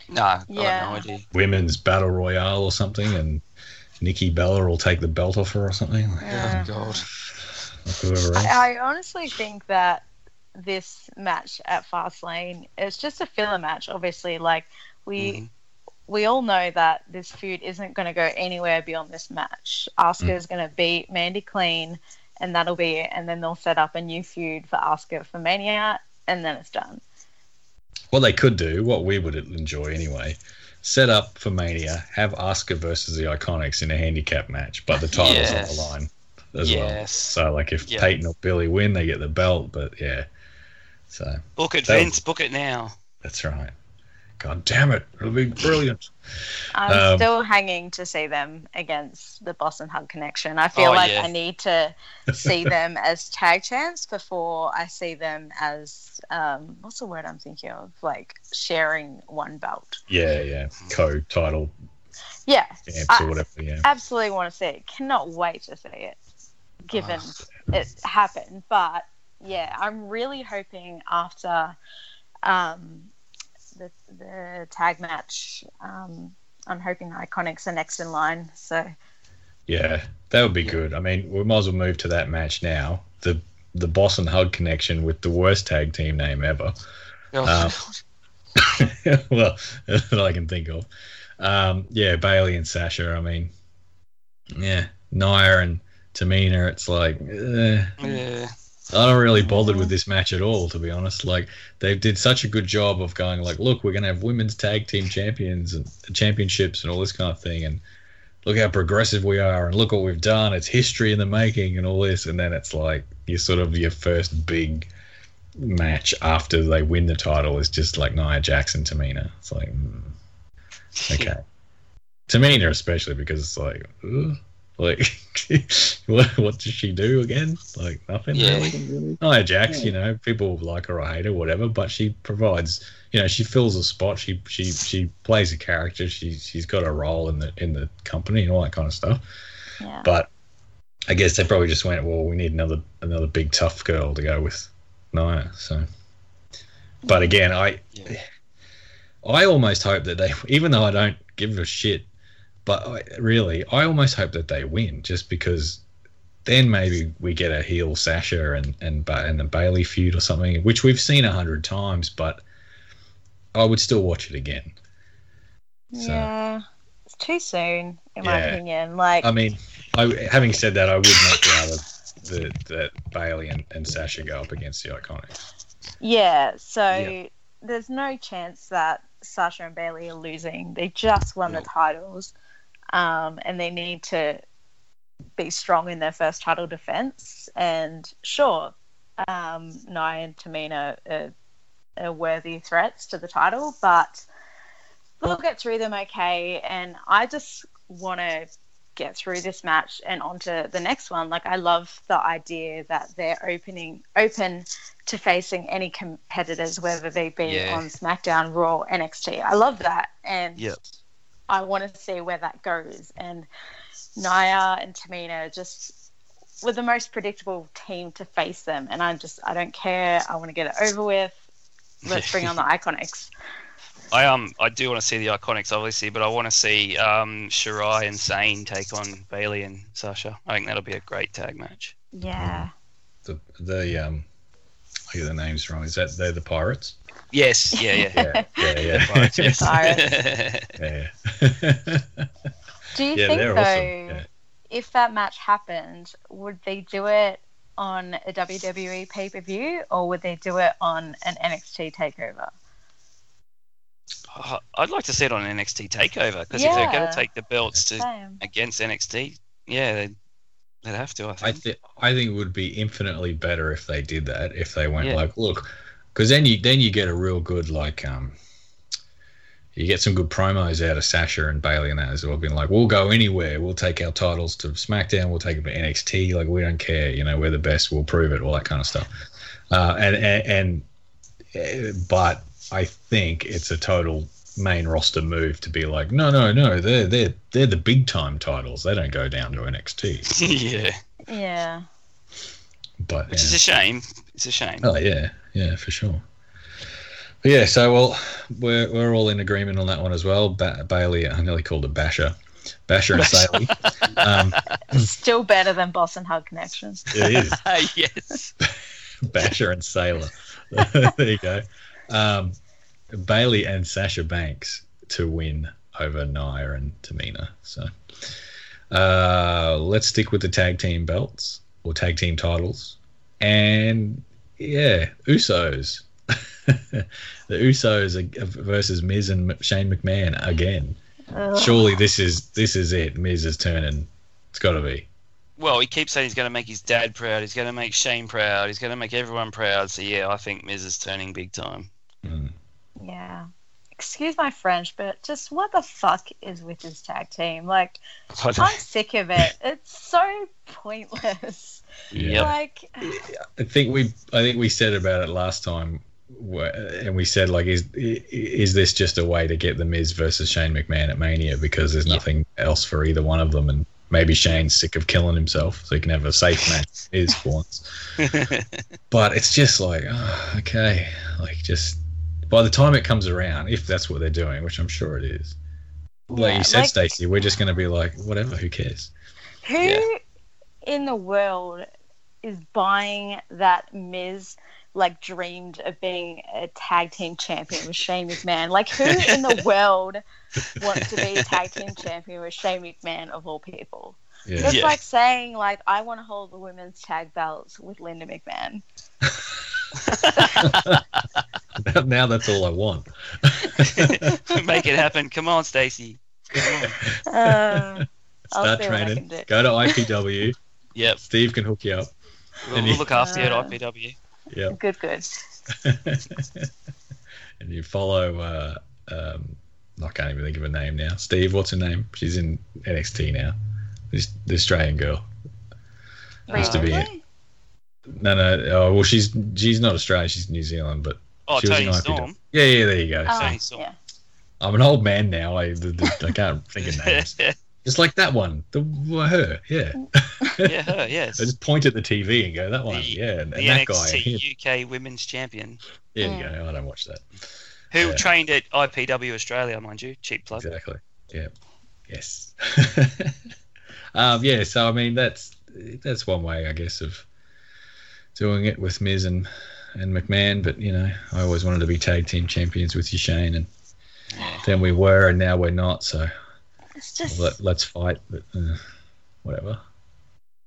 B: No,
C: Yeah.
B: I have no idea.
A: Women's battle royale or something, and Nikki Bella will take the belt off her or something. Like,
C: Yeah.
B: Oh God.
A: Like whoever else.
C: I, I honestly think that this match at Fastlane is just a filler match. Obviously, like we
B: Mhm.
C: we all know that this feud isn't going to go anywhere beyond this match. Asuka is going to beat Mandy clean, and that'll be it. And then they'll set up a new feud for Asuka for Mania, and then it's done.
A: What they could do, what we would enjoy anyway, set up for Mania, have Asuka versus the IIconics in a handicap match, but the title's
B: Yes.
A: on the line as well.
B: Yes.
A: So, like, if
B: Yeah.
A: Peyton or Billie win, they get the belt, but yeah. So,
B: Book it,
A: That-
B: Vince. Book it now.
A: that's right. God damn it. It'll be brilliant.
C: I'm
A: Um,
C: still hanging to see them against the Boss and Hug Connection. I feel
B: Oh,
C: like
B: yeah.
C: I need to see [laughs] them as tag champs before I see them as um, what's the word I'm thinking of? Like sharing one belt.
A: Yeah, yeah. Co title
C: Yeah,
A: champs
C: I-
A: or whatever. Yeah.
C: absolutely want to see it. Cannot wait to see it, given it happened. But yeah, I'm really hoping after um, the the tag match. Um, I'm hoping IIconics are next in line. So
A: Yeah, that would be
B: Yeah.
A: good. I mean, we might as well move to that match now. The the Boss and Hug connection with the worst tag team name ever.
B: Oh,
A: Um, [laughs] well, [laughs] that I can think of. Um, yeah, Bayley and Sasha. I mean, yeah, Nia and Tamina. It's like eh,
B: yeah.
A: I don't really bothered with this match at all, to be honest. Like they did such a good job of going like, look, we're gonna have women's tag team champions and championships and all this kind of thing, and look how progressive we are, and look what we've done. It's history in the making, and all this, and then it's like you sort of your first big match after they win the title is just like Nia Jackson, Tamina. It's like, mm, [laughs] okay, Tamina especially because it's like, ugh, like [laughs] what what does she do again? Like nothing.
B: Yeah.
A: really. Oh, Nia Jax, you know, people like her or hate her, whatever, but she provides, you know, she fills a spot. She she she plays a character. She she's got a role in the in the company and all that kind of stuff.
C: yeah.
A: But I guess they probably just went, well, we need another another big tough girl to go with Nia. So, but again, I
B: Yeah.
A: I almost hope that they, even though I don't give a shit, but I, really, I almost hope that they win, just because then maybe we get a heel Sasha and and and the Bayley feud or something, which we've seen a hundred times, but I would still watch it again. So-
C: Yeah, it's too soon, in my opinion. Like,
A: I mean, I, having said that, I would much rather that that Bayley and, and Sasha go up against the IIconics.
C: yeah, so
A: Yeah.
C: there's no chance that Sasha and Bayley are losing. They just won the
B: No.
C: titles, um, and they need to be strong in their first title defense. And sure, um, Nia and Tamina are, are worthy threats to the title, but we'll get through them okay. And I just want to get through this match and onto the next one. Like I love the idea that they're opening open to facing any competitors, whether they be
B: Yeah.
C: on SmackDown, Raw, NXT. I love that, and
B: Yep.
C: I want to see where that goes. And Nia and Tamina just were the most predictable team to face them, and I just I don't care. I want to get it over with. Let's bring on the [laughs] IIconics.
B: I um I do want to see the IIconics obviously, but I want to see um Shirai and Sane take on Bayley and Sasha. I think that'll be a great tag match.
C: Yeah.
A: The the um, I get the names wrong. Is that they're the Pirates?
B: Yes, [laughs] yeah, yeah.
A: Yeah, yeah, yeah.
B: Pirates, yes.
C: Pirates. [laughs]
A: yeah. [laughs]
C: Do you
A: Yeah,
C: think
A: they're
C: though,
A: awesome, yeah.
C: if that match happened, would they do it on a WWE pay per view or would they do it on an NXT takeover?
B: Uh, I'd like to see it on NXT Takeover because if they're going to take the belts to
C: Same.
B: against NXT, yeah, they- They'd have to. I
A: I
B: think.
A: think I think it would be infinitely better if they did that. If they went
B: Yeah.
A: like, look, because then you then you get a real good like um, you get some good promos out of Sasha and Bayley and that as well, being like, we'll go anywhere, we'll take our titles to SmackDown, we'll take it to NXT, like we don't care, you know, we're the best, we'll prove it, all that kind of stuff. Uh, and and, and uh, but I think it's a total main roster move to be like, no, no, no, they're they're they're the big time titles. They don't go down to NXT. [laughs]
B: yeah,
C: Yeah.
A: But
B: which
A: yeah.
B: is a shame. It's a shame.
A: Oh yeah, yeah, for sure. But yeah, so well, we're we're all in agreement on that one as well. Ba- Bayley, I nearly called it Basher, Basher and Saley. [laughs] um,
C: Still better than Boss and Hug Connection.
A: it is [laughs]
B: yes. [laughs]
A: Basher and Sailor. there you go. Um, Bayley and Sasha Banks to win over Nia and Tamina. So uh, let's stick with the tag team belts or tag team titles. And yeah, Usos. [laughs] the Usos versus Miz and Shane McMahon again.
C: Ugh.
A: Surely this is this is it. Miz is turning. It's got to be.
B: Well, he keeps saying he's going to make his dad proud. He's going to make Shane proud. He's going to make everyone proud. So yeah, I think Miz is turning big time.
A: Mm.
C: Yeah. Excuse my French, but just what the fuck is with this tag team? Like, I'm sick of it. It's so pointless.
B: Yep.
C: Like,
A: I think we I think we said about it last time, and we said like, is is this just a way to get the Miz versus Shane McMahon at Mania because there's
B: Yeah.
A: nothing else for either one of them, and maybe Shane's sick of killing himself, so he can have a safe match with Miz for once. [laughs] But it's just like, oh, okay, like just by the time it comes around, if that's what they're doing, which I'm sure it is. Like
C: Yeah,
A: you said,
C: like-
A: Stacey, we're just going to be like, whatever, who cares?
C: who
B: Yeah.
C: In the world is buying that Miz like dreamed of being a tag team champion with Shane McMahon? Like, who in the world [laughs] wants to be a tag team champion with Shane McMahon of all people?
A: Yeah,
C: It's
B: Yeah.
C: like saying like I want to hold the women's tag belts with Linda McMahon. [laughs]
A: now that's all I want. [laughs]
B: Make it happen. Come on, Stacey. Come on.
C: Uh, I'll
A: Start
C: see what I
A: training.
C: do.
A: Go to IPW.
B: Yep.
A: Steve can hook you up.
B: We'll,
A: And
B: we'll
A: you-
B: look after you
C: Uh,
B: at IPW.
A: Yeah.
C: Good, good. [laughs]
A: and you follow. Uh, um, I can't even think of a name now. Steve, what's her name? She's in NXT now. This the Australian girl. Used to be
C: Really?
A: No, no. Oh, well, she's she's not Australian. She's New Zealand, but
B: Oh,
A: she was
B: Toni
A: in IPW.
B: Storm.
A: Yeah, yeah. There you go.
C: Oh,
B: Toni Storm.
C: yeah.
A: I'm an old man now. I the, the, I can't think of names. [laughs] It's like that one. The her. Yeah.
B: yeah, her, [laughs] yes.
A: I just point at the TV and go that one.
B: The-
A: yeah, and,
B: the
A: and that guy.
B: UK Women's Champion,
A: There you go. I don't watch that.
B: who
A: Yeah.
B: trained at IPW Australia, mind you. Cheap plug.
A: Exactly. Yeah. Yes. [laughs] um, yeah. So I mean, that's that's one way, I guess, of doing it with Miz and and McMahon. But you know, I always wanted to be tag team champions with you, Shane, and then we were, and now we're not. So
C: It's just
A: let, let's fight. But uh, whatever.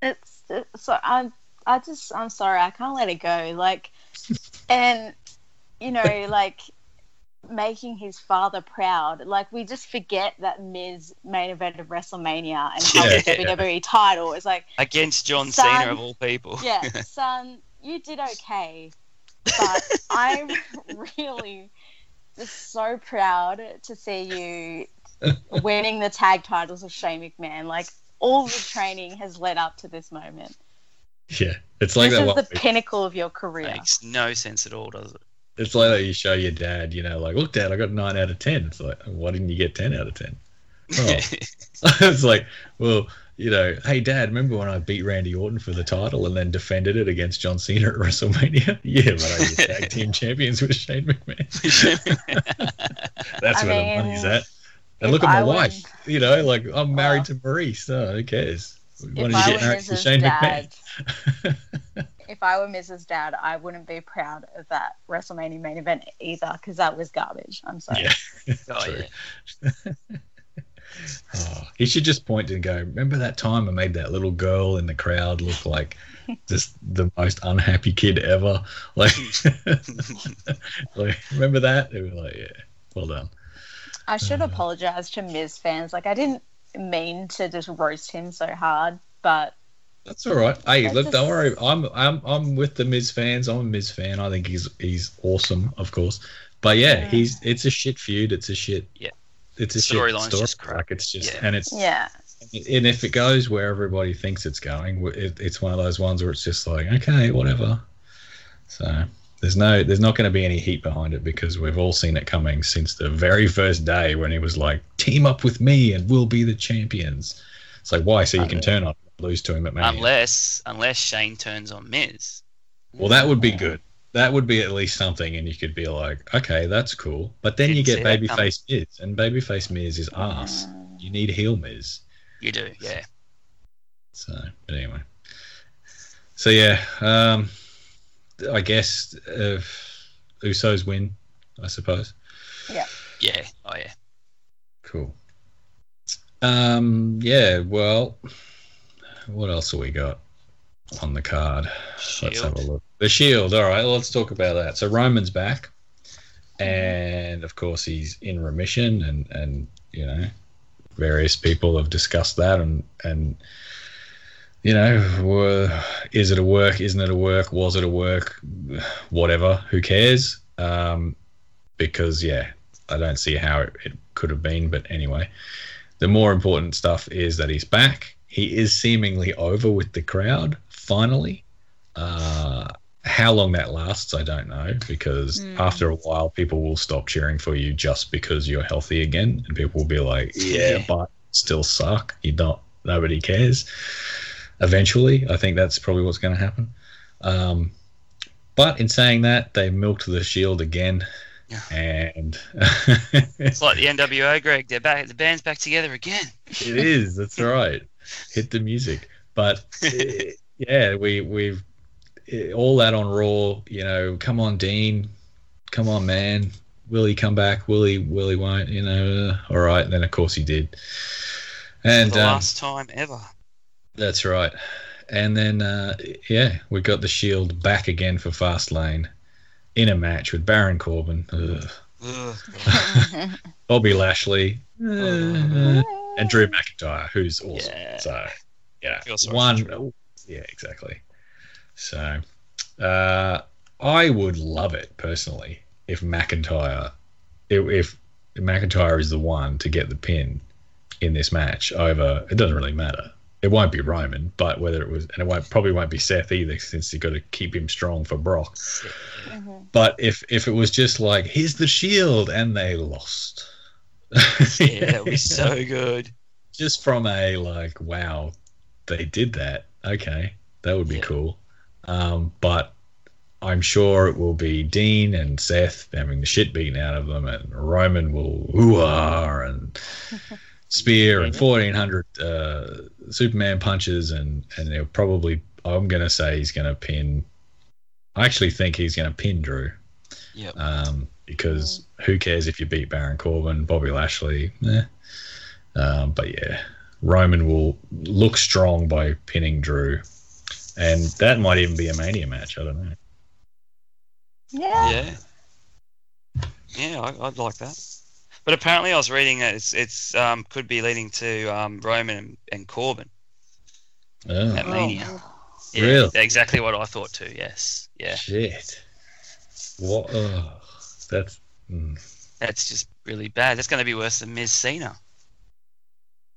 C: it's, it's so I'm I just I'm sorry I can't let it go like and you know [laughs] like making his father proud like we just forget that Miz main event of WrestleMania and held
A: Yeah.
C: the WWE title it's like
B: Against John
C: Son.
B: Cena of all people.
C: yeah [laughs] son you did okay but I'm [laughs] really just so proud to see you winning the tag titles of Shane McMahon like all the training has led up to this moment
A: Yeah, it's like
C: this
A: that
C: is
A: one.
C: the pinnacle of your career.
B: Makes no sense at all, does it?
A: It's like that you show your dad, you know, like, look, dad, I got nine out of ten. It's like, why didn't you get ten out of ten? [laughs] Oh. [laughs] it's like, well, you know, hey, dad, remember when I beat Randy Orton for the title and then defended it against John Cena at WrestleMania? [laughs] Yeah, but I was tag team champions with Shane McMahon. That's
C: I
A: where
C: mean,
A: the money's at. And
C: if
A: look at my
C: I were-
A: wife. You know, like I'm married
C: Well,
A: to Maryse. So who cares? Why don't
C: If
A: you
C: I
A: get
C: were
A: married to
C: Mrs.
A: Shane
C: Dad,
A: McMahon? [laughs]
C: if I were Mrs. Dad, I wouldn't be proud of that WrestleMania main event either because that was garbage. I'm sorry.
A: Yeah. [laughs]
B: oh,
A: True.
B: yeah. [laughs]
A: Oh, he should just point and go, Remember that time I made that little girl in the crowd look like just the most unhappy kid ever? Like, like remember that? They were like, Yeah, well done.
C: I should
A: Uh.
C: apologize to Miz fans. Like I didn't mean to just roast him so hard, but
A: That's all right. Hey, look,
C: a-
A: don't worry. I'm I'm I'm with the Miz fans. I'm a Miz fan. I think he's he's awesome, of course. But yeah,
C: Yeah.
A: he's it's a shit feud. It's a shit.
B: Yeah.
A: It's a shit
B: Storyline's
A: story.
B: just crap.
A: It's just
B: Yeah.
A: and it's
C: Yeah.
A: and if it goes where everybody thinks it's going, it, it's one of those ones where it's just like okay, whatever. So there's no there's not going to be any heat behind it because we've all seen it coming since the very first day when he was like team up with me and we'll be the champions. It's like why so you can turn on lose to him at Mania.
B: Unless unless Shane turns on Miz.
A: Well, that would be good. That would be at least something, and you could be like, okay, that's cool. But then you get babyface Miz, and babyface Miz is ass. You need heel Miz.
B: You do, yeah.
A: So, but anyway. So yeah, um, I guess uh, Usos win, I suppose.
B: Yeah. Yeah. Oh yeah.
A: Cool. Um, yeah. Well, what else have we got on the card? Let's have a look. The Shield. All right, let's talk about that. So Roman's back, and of course he's in remission, and and you know, various people have discussed that, and and you know, were, is it a work? Isn't it a work? Was it a work? Whatever. Who cares? Um, because yeah, I don't see how it, it could have been. But anyway, the more important stuff is that he's back. He is seemingly over with the crowd finally. Uh, how long that lasts, I don't know, because
C: Mm.
A: after a while, people will stop cheering for you just because you're healthy again, and people will be like, "Yeah,
B: Yeah.
A: but still suck. You don't. Nobody cares." Eventually, I think that's probably what's going to happen. Um, but in saying that, they milked the shield again,
B: Yeah.
A: and [laughs]
B: It's like the NWO, Greig. They're back. The band's back together again.
A: It is. That's [laughs] right. Hit the music. But [laughs] yeah, we we've all that on Raw. You know, come on, Dean. Come on, man. Will he come back? Will he? Will he? Won't? You know. uh, all right. And then of course he did. And
B: the
A: um,
B: last time ever.
A: That's right. And then uh, yeah, we got the Shield back again for Fastlane in a match with Baron Corbin, ugh,
B: Ugh. [laughs]
A: Bobby Lashley, uh, and Drew McIntyre, who's awesome.
B: Yeah.
A: So, yeah,
B: Feel sorry for
A: one. Yeah, exactly. So, uh, I would love it personally if McIntyre, if, if McIntyre is the one to get the pin in this match over. It doesn't really matter. It won't be Roman, but whether it was, and it won't probably won't be Seth either, since you got to keep him strong for Brock.
C: Mhm.
A: But if if it was just like here's the Shield and they lost,
B: Yeah, that would be [laughs] so good.
A: just from a like wow they did that okay that would be
B: Yeah.
A: cool um, but i'm sure it will be dean and seth having the shit beaten out of them and roman will hoo-ah and [laughs] spear and 1400 uh, superman punches and and they'll probably i'm gonna say he's gonna pin i actually think he's gonna pin drew
B: Yeah.
A: um, because who cares if you beat Baron Corbin, Bobby Lashley? Eh. Um, but yeah, Roman will look strong by pinning Drew, and that might even be a Mania match. I don't know.
C: Yeah.
B: Yeah. Yeah, I, I'd like that. But apparently, I was reading that it's it's um, could be leading to um, Roman and, and Corbin
A: Oh,
B: at Mania. Yeah,
A: Really?
B: Exactly what I thought too. Yes. Yeah.
A: shit! What? Oh, that's mm.
B: That's just really bad. That's going to be worse than Miz Cena.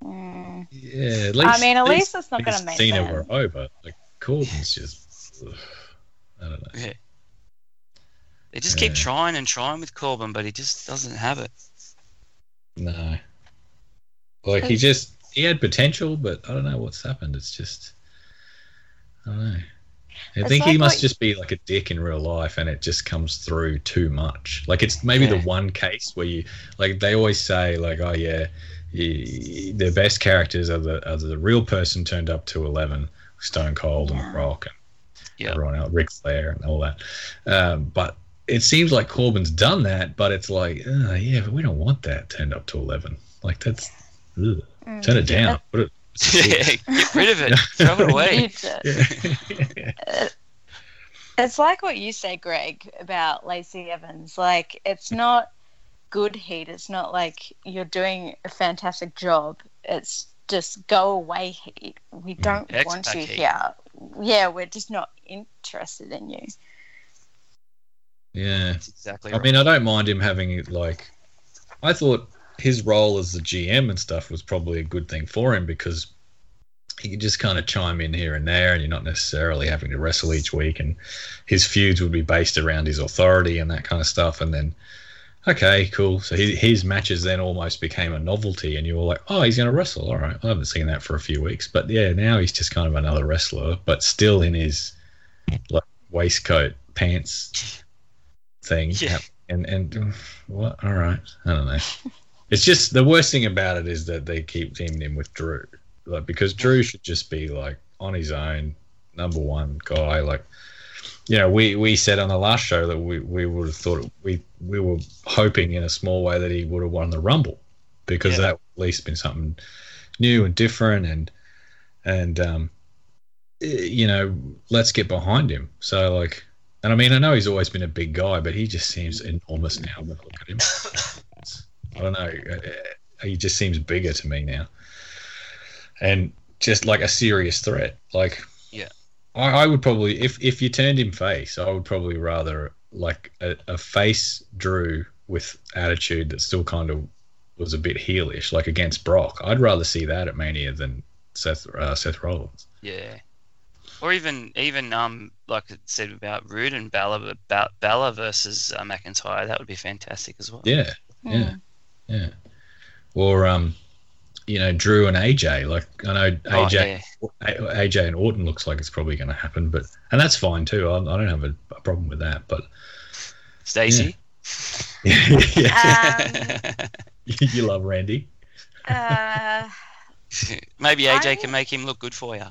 C: Mm.
A: yeah. At least,
C: I mean, at least it's not going to make
A: Cena
C: sense.
A: were over. Like Corbin's just. ugh, I don't know.
B: Yeah. They just keep trying and trying with Corbin, but he just doesn't have it.
A: No. Like he just he had potential, but I don't know what's happened. It's just I don't know. I
C: It's
A: think he must just be like a dick in real life, and it just comes through too much. Like it's maybe the one case where you like they always say like, oh yeah, you, the best characters are the are the real person turned up to eleven, Stone Cold and Rock and
B: Yeah.
A: everyone else, Ric Flair and all that. Um, but it seems like Corbin's done that, but it's like, uh, yeah, but we don't want that turned up to eleven. Like that's ugh.
C: Mm.
A: turn it down. Put it. [laughs]
B: Get rid of it. Throw it away.
C: Use it.
A: Yeah.
C: It's like what you say, Greig, about Lacey Evans. Like, it's not good heat. It's not like you're doing a fantastic job. It's just go away. Heat. We don't
B: X
C: want you
B: heat.
C: here. Yeah, we're just not interested in you.
A: Yeah.
B: That's exactly
A: I
B: right.
A: mean, I don't mind him having like. I thought his role as the GM and stuff was probably a good thing for him because he could just kind of chime in here and there, and you're not necessarily having to wrestle each week. And his feuds would be based around his authority and that kind of stuff. And then, okay, cool. So his, his matches then almost became a novelty, and you were like, oh, he's going to wrestle. All right, I haven't seen that for a few weeks, but yeah, now he's just kind of another wrestler, but still in his like waistcoat pants thing.
B: Yeah.
A: And and what? All right, I don't know. [laughs] It's just the worst thing about it is that they keep teaming him with Drew, like because Drew should just be like on his own, number one guy. Like, you know, we we said on the last show that we, we would have thought we we were hoping in a small way that he would have won the Rumble because
B: Yeah.
A: that would at least been something new and different and and um eh, you know let's get behind him. So like. And I mean, I know he's always been a big guy, but he just seems enormous now. Look at him. I don't know. uh, He just seems bigger to me now, and just like a serious threat. Like,
B: Yeah.
A: I, I would probably if if you turned him face, I would probably rather like a, a face Drew with attitude that still kind of was a bit heelish, like against Brock. I'd rather see that at Mania than Seth uh, Seth Rollins.
B: Yeah. Or even even um like I said about Roode and Bella, but Bella versus uh, McIntyre, that would be fantastic as well.
A: Yeah, yeah,
C: Mm.
A: yeah. Or um, you know, Drew and AJ. Like I know
B: Oh,
A: AJ.
B: yeah.
A: AJ and Orton looks like it's probably going to happen, but and that's fine too. I, I don't have a, a problem with that. But
B: Stacey.
A: yeah, [laughs] [laughs] you love Randy.
C: Uh, [laughs]
B: Maybe AJ
C: I-
B: can make him look good for you.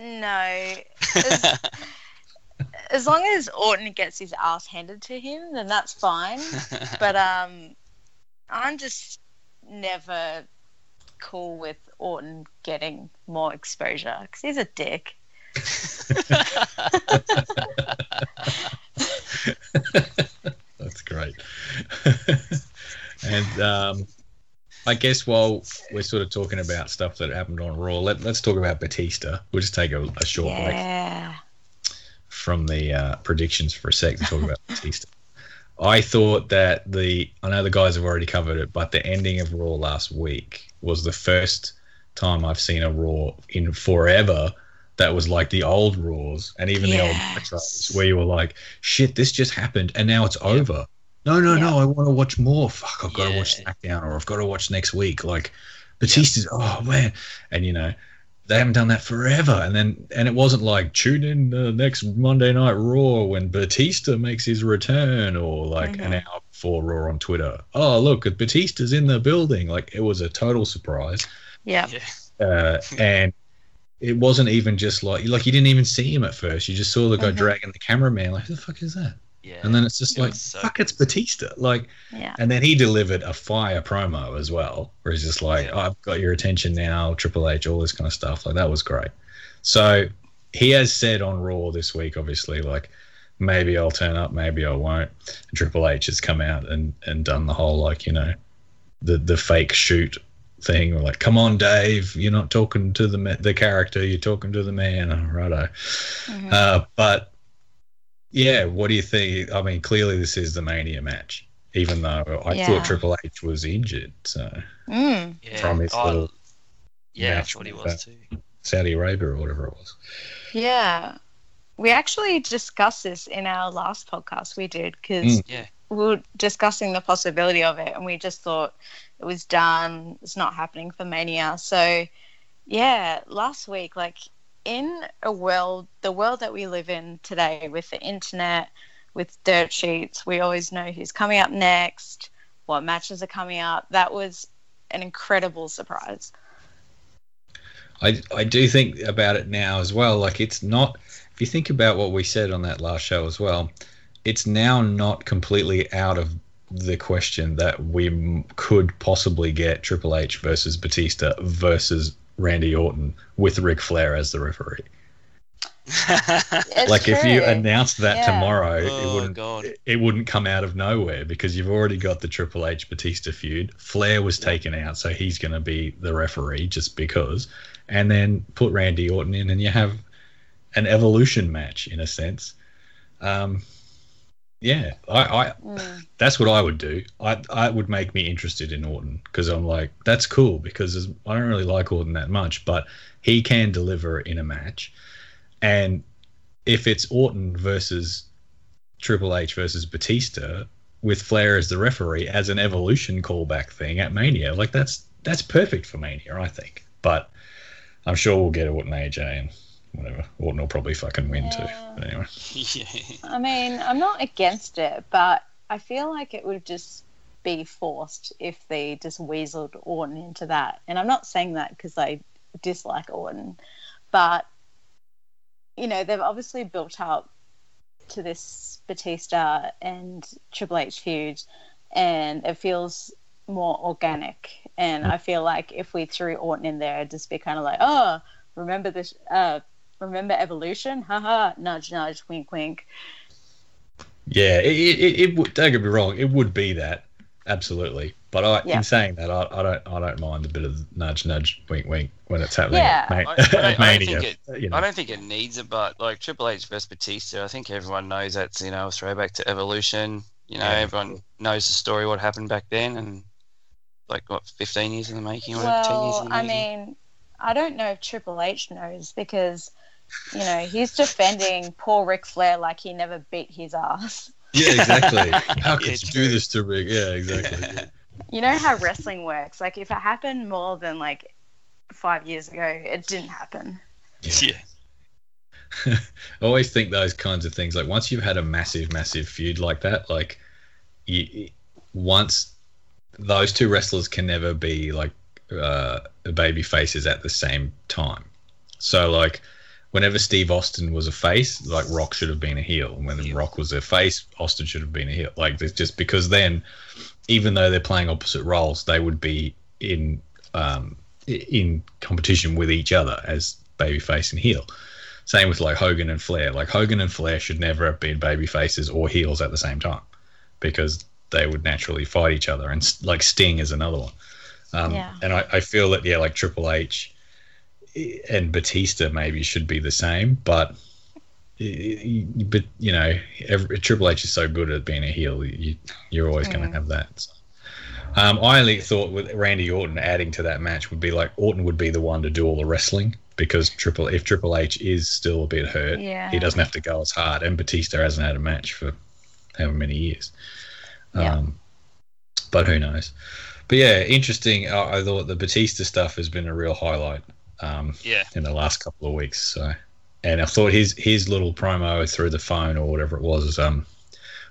C: No. As, [laughs] as long as Orton gets his ass handed to him, then that's fine. [laughs] But um, I'm just never cool with Orton getting more exposure because he's a dick. [laughs]
A: That's great. and um, I guess while we're sort of talking about stuff that happened on Raw, let, let's talk about Batista. We'll just take a, a short break. From the uh, predictions for a sec to talk about [laughs] Batista. I thought that the I know the guys have already covered it, but the ending of Raw last week was the first time I've seen a Raw in forever that was like the old Raws and even the old
C: Yes.
A: Nitros where you were like, shit, this just happened and now it's over. No, no, no, I want to watch more. Fuck, I've got to watch SmackDown or I've got to watch next week. Like Batista's, oh man, and you know they haven't done that forever. And then and it wasn't like tune in the next Monday Night Raw when Batista makes his return, or like an hour before Raw on Twitter. Oh look, Batista's in the building. Like it was a total surprise,
C: Yeah.
B: Yeah.
A: uh, [laughs] and it wasn't even just like like you didn't even see him at first. You just saw the guy
C: Mhm.
A: dragging the cameraman. Like who the fuck is that?
B: Yeah.
A: And then it's just
B: It
A: like
B: was so
A: fuck, it's. Batista. Like
C: Yeah.
A: and then he delivered a fire promo as well, where he's just like,
B: Yeah.
A: oh, I've got your attention now, Triple H, all this kind of stuff. Like, that was great. So he has said on Raw this week, obviously, like, maybe I'll turn up, maybe I won't. And Triple H has come out and, and done the whole, like, you know, the, the fake shoot thing. Or like, come on, Dave, you're not talking to the ma- the character, you're talking to the man. Oh, righto.
C: Mhm.
A: Uh, but yeah, what do you think? I mean, clearly this is the Mania match, even though I
C: Yeah.
A: thought Triple H was injured. So
C: Mm.
B: yeah.
A: from his
B: Oh,
A: little
B: yeah, I
A: match
B: thought he was
A: uh,
B: too.
A: Saudi Arabia or whatever it was.
C: Yeah. We actually discussed this in our last podcast we did because
A: Mm.
B: Yeah.
C: we were discussing the possibility of it and we just thought it was done. It's not happening for Mania. So, yeah, last week, like in a world, the world that we live in today with the internet, with dirt sheets, we always know who's coming up next, what matches are coming up. That was an incredible surprise.
A: I, I do think about it now as well. Like it's not, if you think about what we said on that last show as well, it's now not completely out of the question that we could possibly get Triple H versus Batista versus Randy Orton with Ric Flair as the referee.
C: It's
A: like if you
C: true.
A: announced that
C: Yeah.
A: tomorrow, it
B: oh
A: wouldn't
B: god.
A: it- it wouldn't come out of nowhere because you've already got the Triple H Batista feud. Flair was taken out, so he's going to be the referee just because. And then put Randy Orton in, and you have an evolution match in a sense. Um, yeah, I, I
C: Mm.
A: that's what I would do. I I would make me interested in Orton because I'm like that's cool because I don't really like Orton that much, but he can deliver in a match, and if it's Orton versus Triple H versus Batista with Flair as the referee as an evolution callback thing at Mania, like that's that's perfect for Mania, I think. But I'm sure we'll get Orton AJ and whatever. Orton will probably fucking win too. But anyway, [laughs]
B: yeah.
C: I mean, I'm not against it, but I feel like it would just be forced if they just weaseled Orton into that. And I'm not saying that because I dislike Orton, but you know, they've obviously built up to this Batista and Triple H feud, and it feels more organic. And I feel like if we threw Orton in there, it'd just be kind of like, oh, remember this? Uh, remember Evolution? Haha, nudge, nudge, wink, wink.
A: Yeah, it, it, it would. Don't get me wrong, it would be that absolutely. But I,
C: Yeah.
A: in saying that, I, I don't, I don't mind a bit of nudge, nudge, wink, wink when it's happening.
C: Yeah.
A: at Ma-
B: I- I don't- [laughs] I don't
A: Mania.
B: think
A: you know.
B: I don't think it needs it, but like Triple H versus Batista, I think everyone knows that's you know a throwback to Evolution. You know,
A: Yeah.
B: everyone knows the story, what happened back then, and like what, 15 years in the making, or 10 years
C: Well,
B: in the
C: I
B: making.
C: mean, I don't know if Triple H knows because, you know, he's defending poor Ric Flair like he never beat his ass.
A: Yeah, exactly. [laughs] How could
B: Yeah,
A: you
B: true.
A: do this to Ric? Yeah, exactly.
C: You know how wrestling works. Like, if it happened more than like five years ago, it didn't happen.
B: yeah, [laughs]
A: I always think those kinds of things. Like once you've had a massive, massive feud like that, like you, once those two wrestlers can never be like uh, baby faces at the same time. So like whenever Steve Austin was a face, like Rock should have been a heel, and when
B: Yeah.
A: Rock was a face, Austin should have been a heel. Like there's just because then, even though they're playing opposite roles, they would be in um, in competition with each other as babyface and heel. Same with like Hogan and Flair. Like Hogan and Flair should never have been baby faces or heels at the same time because they would naturally fight each other. And like Sting is another one. Um,
C: Yeah.
A: And I, I feel that yeah, like Triple H and Batista maybe should be the same, but but you know, every, Triple H is so good at being a heel. You, you're always going
C: Mm.
A: to have that. So. Um, I only thought with Randy Orton adding to that match would be like Orton would be the one to do all the wrestling because Triple if Triple H is still a bit hurt,
C: Yeah.
A: he doesn't have to go as hard. And Batista hasn't had a match for however many years.
C: Yeah.
A: Um, but who knows? But yeah, interesting. I, I thought the Batista stuff has been a real highlight um,
B: yeah,
A: in the last couple of weeks. So, and I thought his his little promo through the phone or whatever it was um,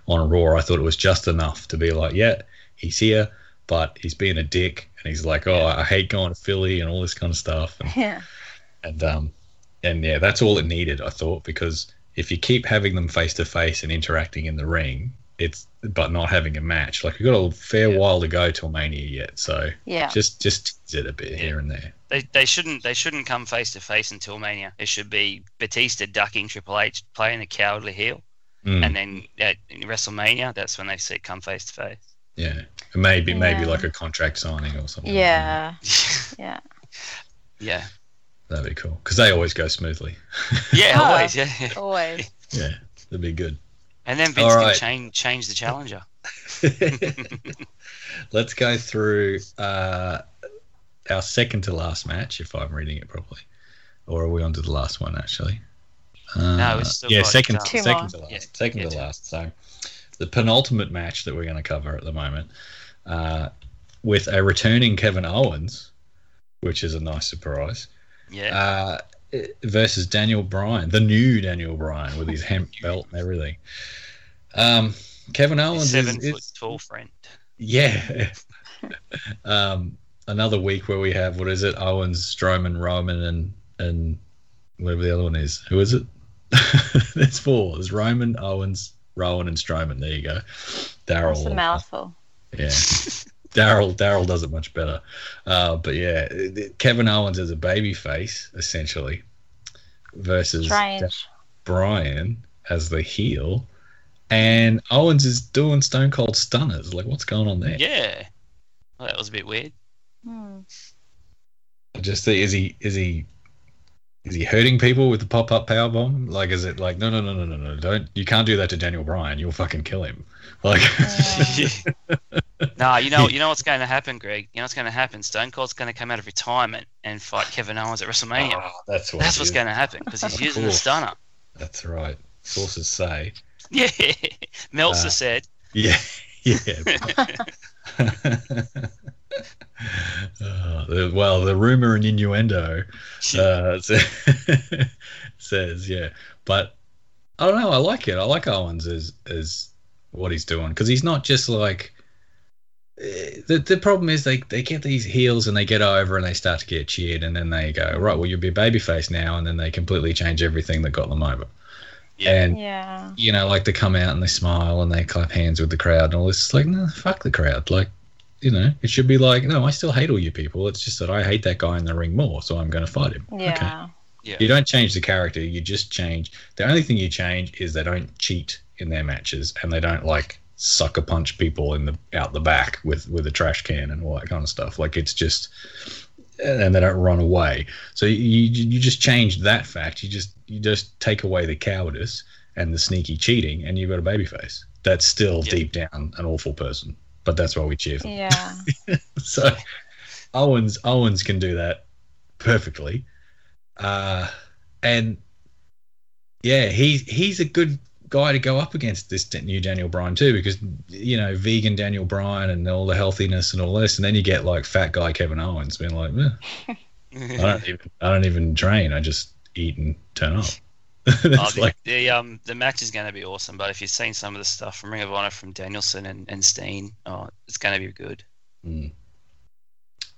A: on Raw, I thought it was just enough to be like, yeah, he's here, but he's being a dick, and he's like, oh, I hate going to Philly and all this kind of stuff, and
C: Yeah.
A: and um, and yeah, that's all it needed, I thought, because if you keep having them face to face and interacting in the ring, it's but not having a match, like we've got a fair
B: Yeah.
A: while to go till Mania yet, so
C: Yeah.
A: just just tease it a bit here and there.
B: they they shouldn't they shouldn't come face to face until Mania. It should be Batista ducking Triple H, playing the cowardly heel,
A: Mm.
B: and then at WrestleMania, that's when they see come face to face.
A: Yeah, maybe maybe like a contract signing or something.
C: Yeah. Yeah.
B: yeah, [laughs]
A: that'd be cool because they always go smoothly.
B: yeah,
C: Ah.
B: always, yeah, yeah.
C: Always. [laughs]
A: Yeah, that'd be good.
B: And then Vince
A: All
B: can change change the challenger. [laughs] [laughs]
A: Let's go through uh, our second to last match, if I'm reading it properly, or are we on to the last one actually? Uh,
B: No, it's still
A: yeah,
B: got,
A: second,
B: um,
C: Two
A: second
C: more.
A: to last,
B: Yeah,
A: second
B: yeah,
A: to last. So, the penultimate match that we're going to cover at the moment, uh, with a returning Kevin Owens, which is a nice surprise.
B: Yeah,
A: uh, versus Daniel Bryan, the new Daniel Bryan with his hemp [laughs] belt and everything. Um, Kevin Owens
B: seven
A: is,
B: foot
A: is
B: tall friend.
A: yeah. [laughs] um, another week where we have what is it? Owens, Strowman, Roman, and and whatever the other one is. Who is it? [laughs] There's four. There's Roman, Owens, Rowan, and Strowman. There you go.
C: That's a mouthful.
A: Yeah. Daryl Daryl does it much better. Uh, but yeah, Kevin Owens is a baby face essentially. versus
C: Strange.
A: Bryan as the heel, and Owens is doing Stone Cold Stunners. Like, what's going on there?
B: Yeah. Well, that was a bit weird.
C: Hmm.
A: I just think is he is he is he hurting people with the pop up power bomb? Like, is it like no no no no no no don't you can't do that to Daniel Bryan. You'll fucking kill him. Like, [laughs]
B: nah, you know, you know what's going to happen, Greig. You know what's going to happen. Stone Cold's going to come out of retirement and fight Kevin Owens at WrestleMania.
A: Oh, that's what.
B: That's
A: is.
B: going to happen because he's using the stunner.
A: That's right. Sources say.
B: Yeah, Meltzer
A: Uh,
B: said.
A: Yeah, [laughs] yeah. [laughs] [laughs] Uh, the- well, the rumor and innuendo uh, [laughs] [laughs] says, yeah. But I don't know. I like it. I like Owens as as what he's doing because he's not just like. eh, The, the problem is they, they get these heels and they get over and they start to get cheered and then they go right well you'll be a babyface now and then they completely change everything that got them over
B: Yeah.
A: and
C: yeah.
A: you know, like they come out and they smile and they clap hands with the crowd and all this. It's like, no, fuck the crowd. Like, you know, it should be like, no, I still hate all you people. It's just that I hate that guy in the ring more, so I'm going to fight him.
C: Yeah.
B: Yeah.
A: You don't change the character. You just change. The only thing you change is they don't cheat in their matches and they don't like sucker punch people in the out the back with with a trash can and all that kind of stuff. Like it's just, and they don't run away. So you you just change that fact. You just you just take away the cowardice and the sneaky cheating, and you've got a babyface. That's still
B: Yeah.
A: deep down an awful person, but that's why we cheer for. them.
C: Yeah. [laughs]
A: So Owens Owens can do that perfectly, uh, and yeah, he's he's a good guy to go up against this new Daniel Bryan too, because you know vegan Daniel Bryan and all the healthiness and all this, and then you get like fat guy Kevin Owens being like, "Eh, [laughs] I don't even I don't even train, I just eat and turn up. [laughs]
B: Oh, the,
A: like
B: the um the match is going to be awesome, but if you've seen some of the stuff from Ring of Honor from Danielson and, and Steen, oh, it's going to be good.
A: Mm.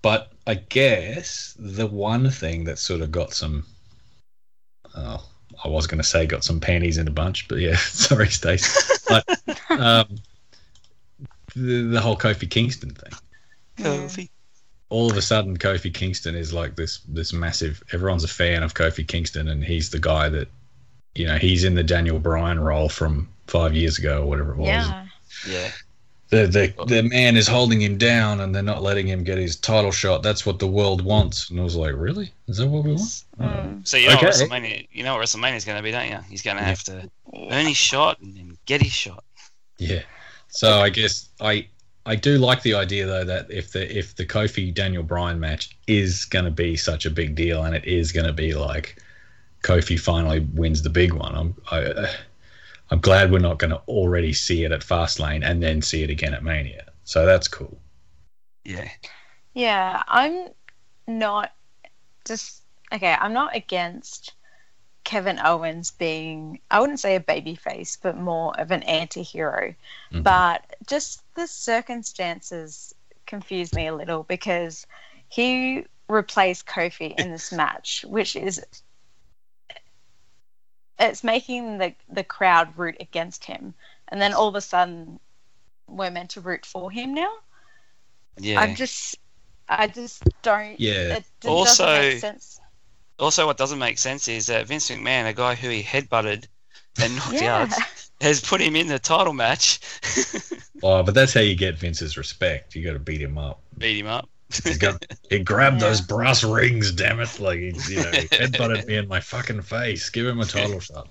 A: But I guess the one thing that sort of got some, oh, I was going to say got some panties in a bunch, but yeah, [laughs] sorry, Stace. But [laughs] um, the, the whole Kofi Kingston thing.
B: Kofi.
A: All of a sudden, Kofi Kingston is like this this massive. Everyone's a fan of Kofi Kingston, and he's the guy that, you know, he's in the Daniel Bryan role from five years ago or whatever it was.
C: Yeah.
B: Yeah.
A: the the the man is holding him down and they're not letting him get his title shot. That's what the world wants. And I was like, really? Is that what we want? Oh.
C: Mm.
B: So you know
A: Okay.
B: what WrestleMania, you know what WrestleMania is going to be, don't you? He's going to
A: Yeah.
B: have to earn his shot and then get his shot.
A: Yeah. So I guess I I do like the idea though that if the if the Kofi Daniel Bryan match is going to be such a big deal and it is going to be like Kofi finally wins the big one. I'm I, uh, I'm glad we're not going to already see it at Fastlane and then see it again at Mania. So that's cool.
B: Yeah.
C: Yeah, I'm not just okay. I'm not against Kevin Owens being, I wouldn't say a baby face, but more of an anti hero.
A: Mhm.
C: But just the circumstances confuse me a little because he replaced Kofi in this [laughs] match, which is it's making the the crowd root against him, and then all of a sudden we're meant to root for him now.
B: Yeah.
C: I'm just, I just don't.
A: Yeah.
C: It just
B: Also-
C: doesn't make sense.
B: Also, what doesn't make sense is that Vince McMahon, a guy who he headbutted and knocked
C: Yeah.
B: out, has put him in the title match, [laughs]
A: Oh, but that's how you get Vince's respect. You got to beat him up.
B: beat him up.
A: He's got he grabbed
C: Yeah.
A: those brass rings, damn it! Like he, you know, he headbutted [laughs] me in my fucking face. Give him a title shot.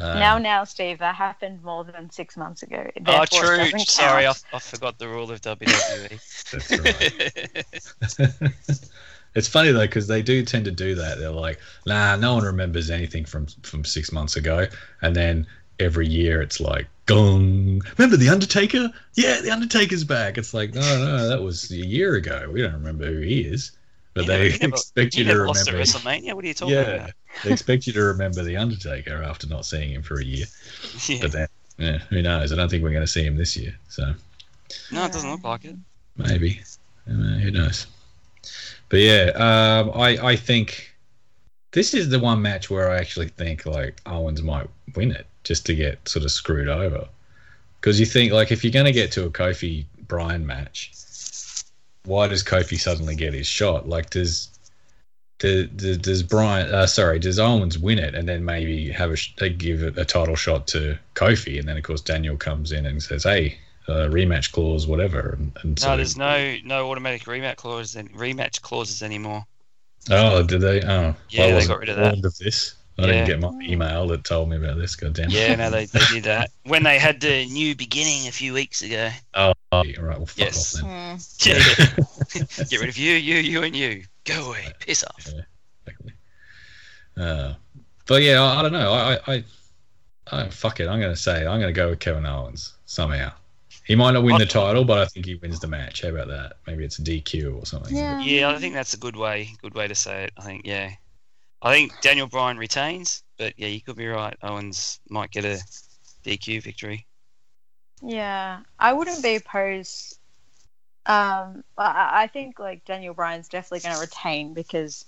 A: Um,
C: now, now, Steve, that happened more than six months ago.
B: oh,
C: Therefore, it
B: true.
C: doesn't
B: Sorry, I. I forgot the rule of. WWE. [laughs]
A: that's right. [laughs] it's funny though because they do tend to do that. They're like, nah, no one remembers anything from from six months ago, and then every year it's like, gong. Remember the Undertaker? Yeah, the Undertaker's back. It's like, no, no, that was a year ago. We don't remember who he is, but
B: He
A: they
B: never- he never-
A: expect
B: he
A: you to
B: never lost at
A: remember.
B: WrestleMania. What are you talking
A: Yeah,
B: about?
A: they expect you to remember the Undertaker after not seeing him for a year. [laughs]
B: Yeah.
A: But then, yeah, who knows? I don't think we're going to see him this year. So
B: No, it doesn't look like it.
A: maybe, Uh, who knows? But yeah, um, I I think this is the one match where I actually think like Owens might win it just to get sort of screwed over. Because you think like if you're going to get to a Kofi Bryan match, why does Kofi suddenly get his shot? Like does do, do, does Bryan? Uh, sorry, does Owens win it and then maybe have a sh- give a title shot to Kofi, and then of course Daniel comes in and says, "Hey, uh, rematch clause, whatever." And, and so,
B: No, there's no no automatic rematch clauses and rematch clauses anymore.
A: oh, did they? Oh,
B: Yeah,
A: I
B: they got rid of that.
A: Of this, I
B: Yeah.
A: didn't get my email that told me about this. God damn.
B: Yeah, no, they, they did that [laughs] when they had the new beginning a few weeks ago.
A: Oh, yeah, right. Well, fuck
B: Yes.
A: off then.
C: Hmm.
B: Yeah, [laughs] get rid of you, you, you, and you. Go away, piss off.
A: Yeah, exactly. Uh, but yeah, I, I don't know. I, I, I, I, fuck it. I'm going to say I'm going to go with Kevin Owens somehow. He might not win the title, but I think he wins the match. How about that? Maybe it's a DQ or something.
C: Yeah.
B: Yeah, I think that's a good way, good way to say it. I think, yeah, I think Daniel Bryan retains, but yeah, you could be right. Owens might get a DQ victory.
C: Yeah, I wouldn't be opposed. Um, I, I think like Daniel Bryan's definitely going to retain because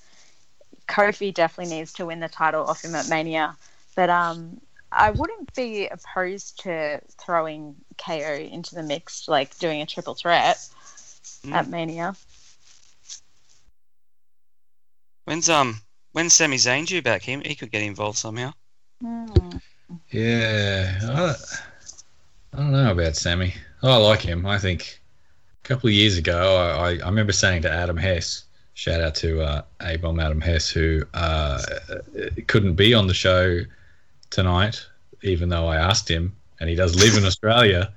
C: Kofi definitely needs to win the title off him at Mania. But um, I wouldn't be opposed to throwing KO into the mix, like doing a triple threat
B: Mm.
C: at Mania.
B: When's um when's Sami Zayn due back? He he could get involved somehow.
C: Hmm.
A: Yeah, I, I don't know about Sami. I like him. I think a couple of years ago, I, I, I remember saying to Adam Hess, shout out to uh, A-Bomb Adam Hess, who uh, couldn't be on the show tonight, even though I asked him, and he does live in Australia.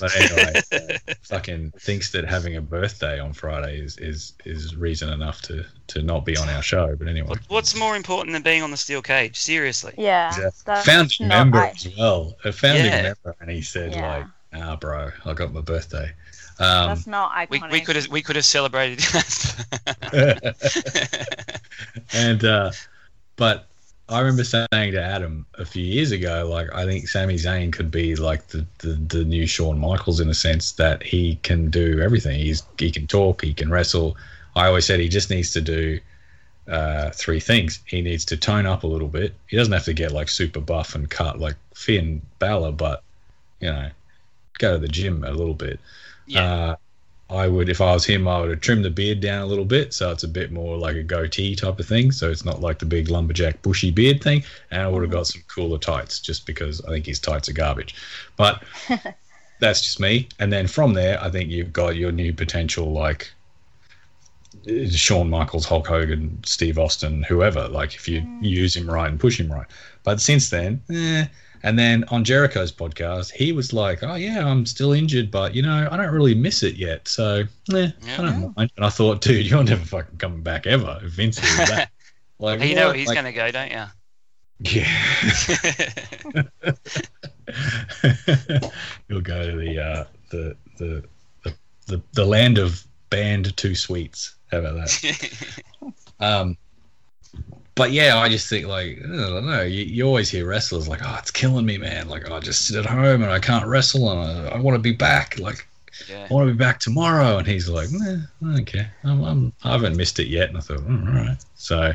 A: But anyway, uh, [laughs] fucking thinks that having a birthday on Friday is, is, is reason enough to, to not be on our show. But anyway.
B: What's more important than being on the steel cage? Seriously.
C: Yeah,
A: Exactly. founding member
C: I-
A: as well. A founding
B: Yeah.
A: member, and he said
C: Yeah.
A: like, "Ah, bro, I got my birthday." Um,
C: that's not
B: We,
C: iconic.
B: we could have we could have celebrated. [laughs] [laughs]
A: and uh, but I remember saying to Adam a few years ago, like I think Sami Zayn could be like the, the, the new Shawn Michaels in a sense that he can do everything. He's he can talk, he can wrestle. I always said he just needs to do uh, three things. He needs to tone up a little bit. He doesn't have to get like super buff and cut like Finn Balor, but you know, go to the gym a little bit.
B: yeah.
A: Uh, I would, if I was him, I would have trimmed the beard down a little bit, so it's a bit more like a goatee type of thing. So it's not like the big lumberjack bushy beard thing. And I would have got some cooler tights, just because I think his tights are garbage. But [laughs] that's just me. And then from there, I think you've got your new potential, like uh, Shawn Michaels, Hulk Hogan, Steve Austin, whoever. Like if you use him right and push him right. But since then, eh. And then on Jericho's podcast, he was like, "Oh yeah, I'm still injured, but you know, I don't really miss it yet, so eh,
B: Yeah.
A: I don't mind." And I thought, dude, you're never fucking coming back ever if Vince is that. [laughs] Like,
B: you know he's
A: Like,
B: gonna go, don't you?
A: yeah. [laughs] You'll go to the uh, the, the the the the land of banned two sweets. How about that? [laughs] Um, but yeah, I just think like I don't know. You, you always hear wrestlers like, "Oh, it's killing me, man. Like, I just sit at home and I can't wrestle, and I, I want to be back. Like,
B: yeah.
A: I want to be back tomorrow." And he's like, nah, "Okay, I'm, I'm I haven't missed it yet." And I thought, "Mm, "All right." So,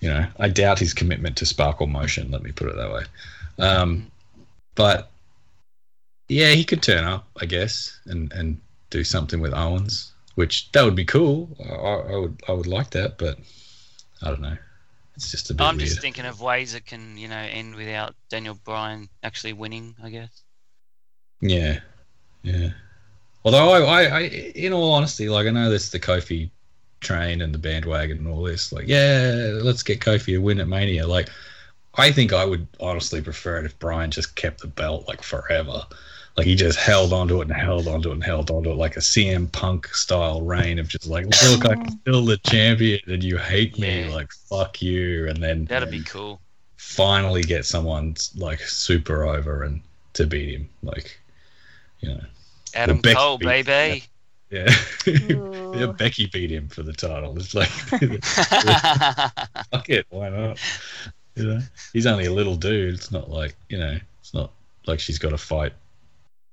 A: you know, I doubt his commitment to Sparkle Motion. Let me put it that way. Um, but yeah, he could turn up, I guess, and and do something with Owens, which that would be cool. I, I would I would like that, but I don't know. It's just a bit
B: I'm
A: weird.
B: just thinking of ways it can, you know, end without Daniel Bryan actually winning. I guess.
A: Yeah, yeah. Although I, I, I, in all honesty, like I know this the Kofi train and the bandwagon and all this. Like, yeah, let's get Kofi a win at Mania. Like, I think I would honestly prefer it if Bryan just kept the belt like forever. Like he just held onto it and held onto it and held onto it like a CM Punk style reign of just like, look, I'm mm-hmm. still the champion and you hate me,
B: Yeah.
A: like fuck you, and then
B: That'd be cool.
A: finally get someone like super over and to beat him. Like, you know,
B: Adam
A: Becky
B: Cole,
A: beat-
B: baby.
A: yeah. [laughs] yeah,
C: Ooh.
A: Becky beat him for the title. It's like, [laughs] [laughs] fuck it, why not? You know, he's only a little dude. It's not like you know, it's not like she's got to fight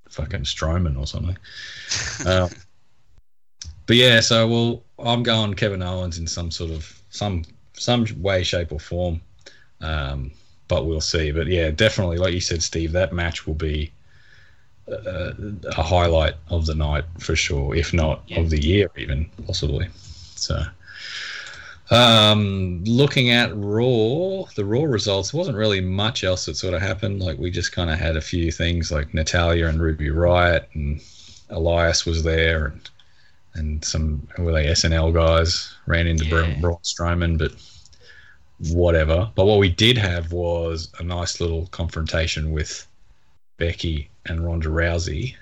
A: fucking Strowman or something. Um, but yeah, so well, I'm going Kevin Owens in some sort of some some way, shape, or form. Um, but we'll see. But yeah, definitely, like you said, Steve, that match will be uh, a highlight of the night for sure, if not
B: Yeah.
A: of the year, even possibly. So, Um, looking at Raw, the Raw results, wasn't really much else that sort of happened. Like we just kind of had a few things, like Natalya and Ruby Riott, and Elias was there, and and some were they SNL guys ran into
B: Yeah.
A: Braun Strowman, but whatever. But what we did have was a nice little confrontation with Becky and Ronda Rousey,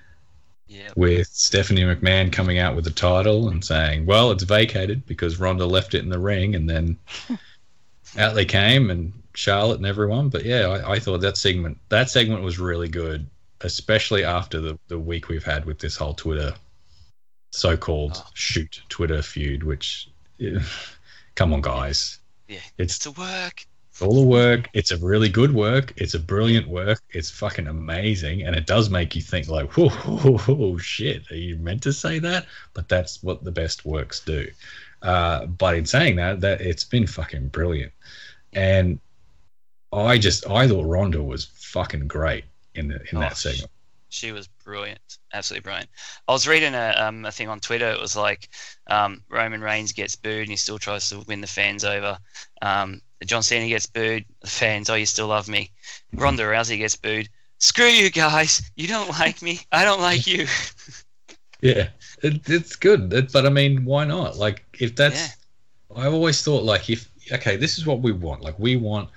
B: Yeah.
A: with Stephanie McMahon coming out with the title and saying, "Well, it's vacated because Ronda left it in the ring," and then [laughs] out they came and Charlotte and everyone. But yeah, I, I thought that segment that segment was really good, especially after the the week we've had with this whole Twitter so-called
B: Oh.
A: shoot Twitter feud. Which, yeah, [laughs] come on, guys,
B: Yeah.
A: it's
B: To work.
A: It's all the work. It's a really good work. It's a brilliant work. It's fucking amazing, and it does make you think like, whoa, [laughs] whoa, whoa, shit, are you meant to say that? But that's what the best works do. Uh, but in saying that, that it's been fucking brilliant, and I just I thought Ronda was fucking great in the in
B: Oh,
A: that segment.
B: She was brilliant, absolutely brilliant. I was reading a, um, a thing on Twitter. It was like um, Roman Reigns gets booed and he still tries to win the fans over. Um, John Cena gets booed, the fans, oh, you still love me. Ronda Rousey gets booed. Screw you guys! You don't like me. I don't like you. [laughs]
A: Yeah, it, it's good, It- but I mean, why not? Like, if that's,
B: Yeah.
A: I've always thought like, if okay, this is what we want. Like, we want,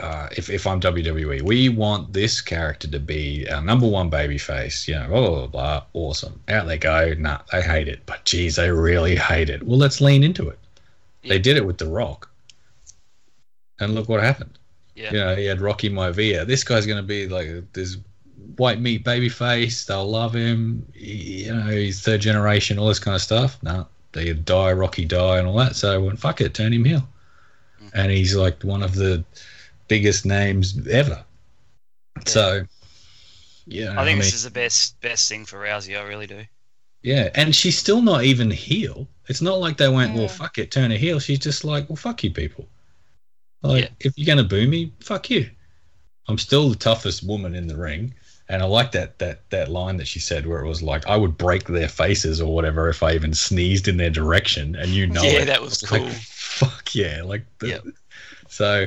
A: uh, if if I'm WWE, we want this character to be our number one baby face. You know, blah blah blah. blah. Awesome. Out they go. Nah, they hate it, but geez, they really hate it. Well, let's lean into it. They did it with The Rock, and look what happened.
B: Yeah.
A: You know, he had Rocky Maivia. This guy's going to be like this white meat baby face. They'll love him. He- you know, he's third generation, all this kind of stuff. No, they die, Rocky die, and all that. So I went, fuck it, turn him heel.
B: Mhm.
A: And he's like one of the biggest names ever. So, yeah,
B: I think
A: mean,
B: this is the best best thing for Rousey. I really do.
A: yeah, and she's still not even heel. It's not like they went, well,
C: Mm.
A: fuck it, turn her heel. She's just like, well, fuck you, people. Like,
B: Yeah.
A: if you're gonna boo me, fuck you. I'm still the toughest woman in the ring, and I like that that that line that she said where it was like, I would break their faces or whatever if I even sneezed in their direction, and you know,
B: Yeah,
A: it.
B: that was
A: like,
B: cool.
A: fuck yeah, like, the,
B: Yep.
A: so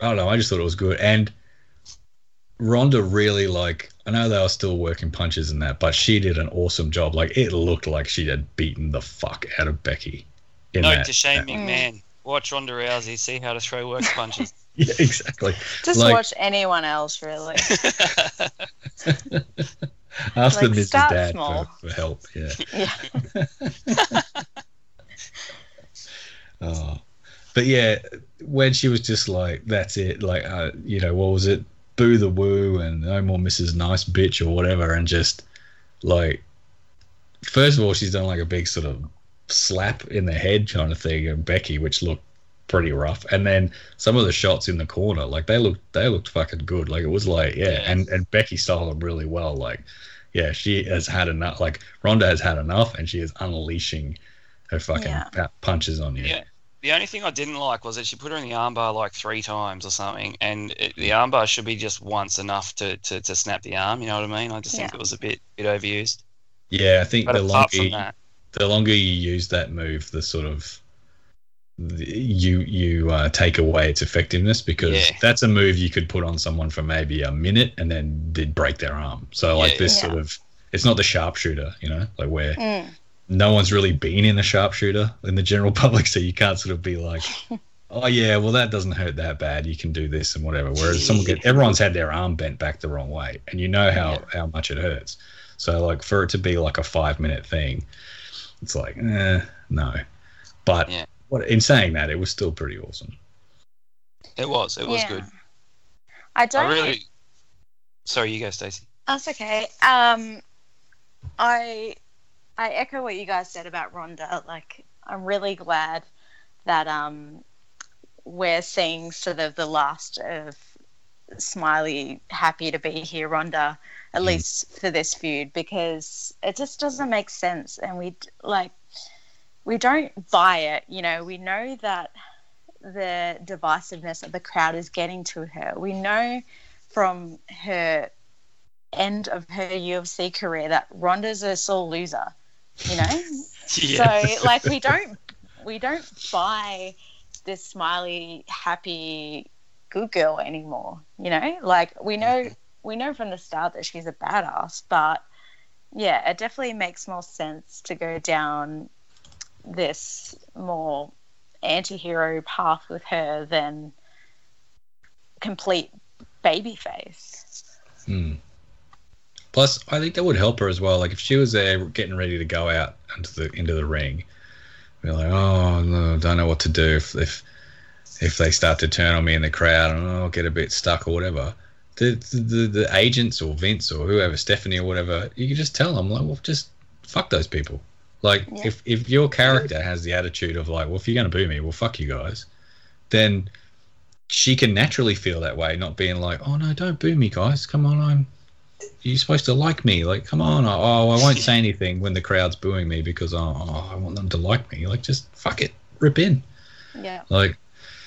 A: I don't know. I just thought it was good, and Ronda really like. I know they were still working punches and that, but she did an awesome job. Like it looked like she had beaten the fuck out of Becky. In
B: Note
A: that,
B: to Shane
A: that-
B: McMahon. Watch Ronda Rousey. See how to throw work punches. [laughs]
A: Yeah, exactly.
C: Just
A: Like-
C: watch anyone else, really. [laughs] [laughs]
A: Ask
C: Like,
A: the Mrs. Dad for, for help. Yeah.
C: Yeah.
A: Oh, but yeah, when she was just like, "That's it," like, uh, you know, what was it? Boo the woo and no more Mrs. Nice Bitch or whatever, and just like, first of all, she's done like a big sort of slap in the head kind of thing, and Becky, which looked pretty rough, and then some of the shots in the corner, like they looked, they looked fucking good. Like it was like, yeah,
B: Yeah.
A: and and Becky styled them really well. Like, yeah, she has had enough. Like Ronda has had enough, and she is unleashing her fucking
C: Yeah.
A: pa- punches on you.
B: Yeah. The only thing I didn't like was that she put her in the armbar like three times or something, and it, the armbar should be just once enough to, to, to snap the arm. You know what I mean? I just think it was a bit bit overused.
A: Yeah, I think
B: But
A: the
B: apart
A: longer
B: from that,
A: the longer you use that move, the sort of the, you you uh, take away its effectiveness because
B: Yeah.
A: that's a move you could put on someone for maybe a minute and then did break their arm. So like
B: Yeah.
A: this
C: Yeah.
A: sort of it's not the sharpshooter, you know, like where
C: Mm.
A: no one's really been in a sharpshooter in the general [laughs] public, so you can't sort of be like, oh yeah, well that doesn't hurt that bad. You can do this and whatever. Whereas someone get everyone's had their arm bent back the wrong way, and you know how
B: Yeah.
A: how much it hurts. So like for it to be like a five minute thing, it's like eh, no. But
B: Yeah.
A: what in saying that, it was still pretty awesome.
B: it was it was
C: Yeah.
B: good.
C: I don't.
B: I really. Sorry, you go, Stacey.
C: That's okay. Um, I I echo what you guys said about Ronda. Like, I'm really glad that um we're seeing sort of the last of Smiley happy to be here, Ronda, at
A: Mm.
C: least for this feud, because it just doesn't make sense, and we like we don't buy it. You know, we know that the divisiveness of the crowd is getting to her. We know from her end of her UFC career that Ronda's a sore loser. You know, [laughs]
B: Yeah.
C: so like we don't we don't buy this smiley, happy, good girl anymore. You know, like we know we know from the start that she's a badass, but yeah, it definitely makes more sense to go down this more anti-hero path with her than complete baby face.
A: Hmm. Plus, I think that would help her as well. Like if she was there getting ready to go out into the into the ring, be like, oh no, don't know what to do if if if they start to turn on me in the crowd and oh, I'll get a bit stuck or whatever. The, the the agents or Vince or whoever, Stephanie or whatever, you can just tell them like, well, just fuck those people. Like
C: Yeah.
A: if if your character has the attitude of like, well, if you're gonna boo me, well, fuck you guys, then she can naturally feel that way, not being like, oh no, don't boo me, guys. Come on, I'm you're supposed to like me. Like, come on. Oh, I won't say anything when the crowd's booing me because oh, oh, I want them to like me. Like, just fuck it, rip in.
C: Yeah.
A: Like,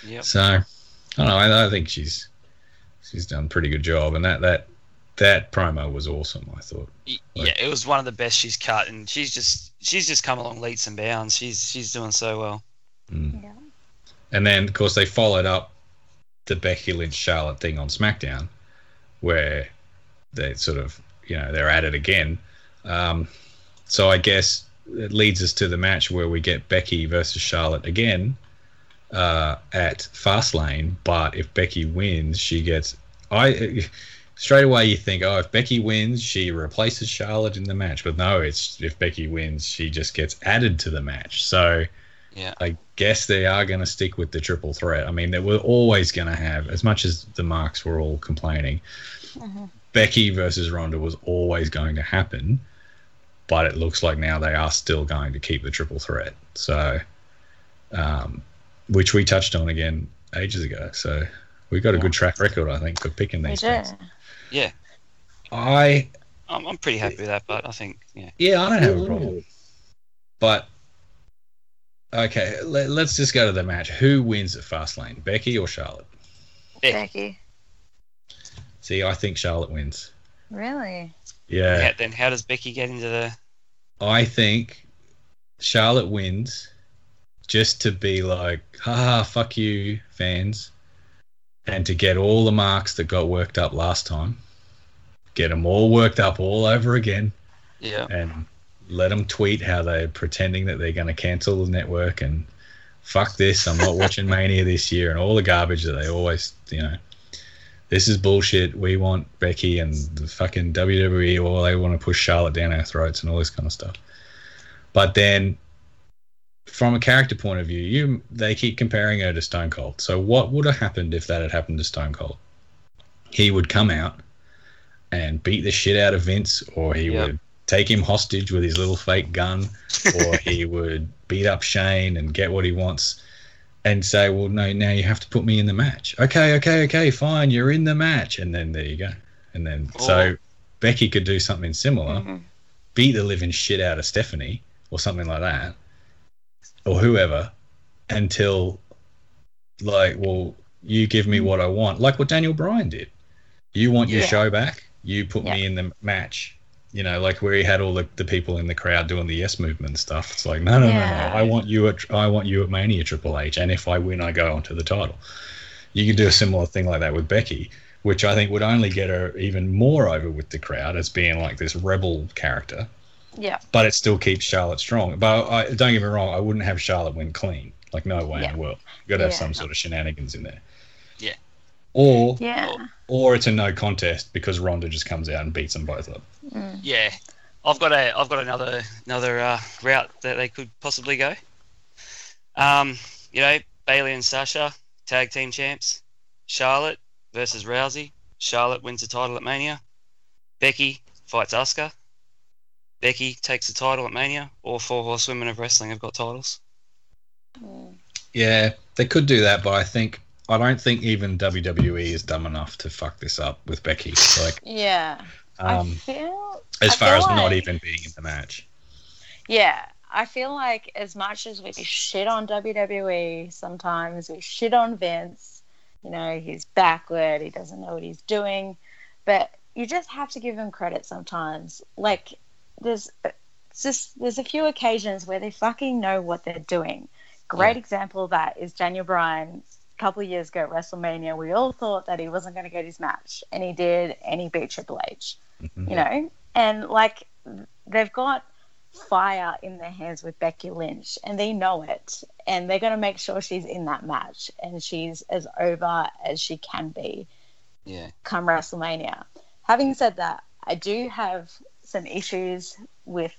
B: Yep.
A: so I don't know. I, I think she's she's done a pretty good job, and that that that promo was awesome. I thought.
B: Y- Yeah, it was one of the best she's cut, and she's just she's just come along leaps and bounds. She's she's doing so well.
A: Mm.
C: Yeah.
A: And then, of course, they followed up the Becky Lynch Charlotte thing on SmackDown, where they sort of, you know, they're at it again. Um, so I guess it leads us to the match where we get Becky versus Charlotte again uh, at Fastlane. But if Becky wins, she gets. I straight away you think, oh, if Becky wins, she replaces Charlotte in the match. But no, it's if Becky wins, she just gets added to the match. So
B: Yeah.
A: I guess they are going to stick with the triple threat. I mean, they were always going to have, as much as the marks were all complaining,
C: Mhm.
A: Becky versus Ronda was always going to happen. But it looks like now they are still going to keep the triple threat. So, um, which we touched on again ages ago. So we've got a good track record, I think, for picking these
C: do.
A: things.
B: Yeah,
A: I
B: I'm, I'm pretty happy with that, but I think yeah,
A: Yeah, I don't have a problem. But okay, let, us just go to the match. Who wins at Fastlane, Becky or Charlotte?
B: Becky.
C: Becky.
A: See, I think Charlotte wins.
C: Really?
A: Yeah,
B: Yeah, then how does Becky get into the?
A: I think Charlotte wins just to be like, haha, fuck you, fans, and to get all the marks that got worked up last time, get them all worked up all over again.
B: Yeah,
A: and let them tweet how they're pretending that they're going to cancel the network and fuck this. I'm not watching [laughs] Mania this year and all the garbage that they always, you know, this is bullshit. We want Becky and the fucking WWE, or they want to push Charlotte down our throats and all this kind of stuff. But then, from a character point of view, you they keep comparing her to Stone Cold. So what would have happened if that had happened to Stone Cold? He would come out and beat the shit out of Vince, or he
B: Yep.
A: would take him hostage with his little fake gun, or [laughs] he would beat up Shane and get what he wants and say, Well, no, now you have to put me in the match. Okay, okay, okay, fine, you're in the match. And then there you go. And then so
B: Oh.
A: Becky could do something similar,
C: Mhm.
A: beat the living shit out of Stephanie or something like that, or whoever, until like, well, you give me what I want, like what Daniel Bryan did. You want your
C: Yeah.
A: show back, you put me in the match. You know, like where he had all the, the people in the crowd doing the yes movement and stuff. It's like, no, no,
C: Yeah.
A: no, no. I want you at I want you at Mania Triple H, and if I win, I go onto the title. You could do a similar thing like that with Becky, which I think would only get her even more over with the crowd as being like this rebel character
C: Yeah.
A: but it still keeps Charlotte strong. But I, don't get me wrong, I wouldn't have Charlotte win clean. Like no way in the world. You got to have
C: Yeah.
A: some sort of shenanigans in there.
B: Yeah.
A: Or
C: Yeah.
A: or it's a no contest because Ronda just comes out and beats them both up.
C: Mm.
B: yeah. I've got a I've got another another uh, route that they could possibly go. Um, you know, Bayley and Sasha, tag team champs. Charlotte versus Rousey. Charlotte wins the title at Mania. Becky fights Asuka. Becky takes the title at Mania. All four horsewomen of wrestling have got titles.
C: Mm.
A: Yeah, they could do that, but I think I don't think even WWE is dumb enough to fuck this up with Becky. Like,
C: Yeah. I
A: um,
C: feel
A: as
C: I
A: far
C: feel
A: as not even being in the match.
C: Yeah, I feel like as much as we shit on WWE, sometimes we shit on Vince. You know, he's backward, he doesn't know what he's doing, but you just have to give him credit sometimes. Like, there's just there's a few occasions where they fucking know what they're doing. great
D: Yeah.
C: example of that is Daniel Bryan. A couple of years ago at WrestleMania, we all thought that he wasn't going to get his match, and he did, and he beat Triple H.
A: Mhm.
C: You know, and like they've got fire in their hands with Becky Lynch, and they know it, and they're going to make sure she's in that match, and she's as over as she can be
D: Yeah.
C: come WrestleMania. Having said that, I do have some issues with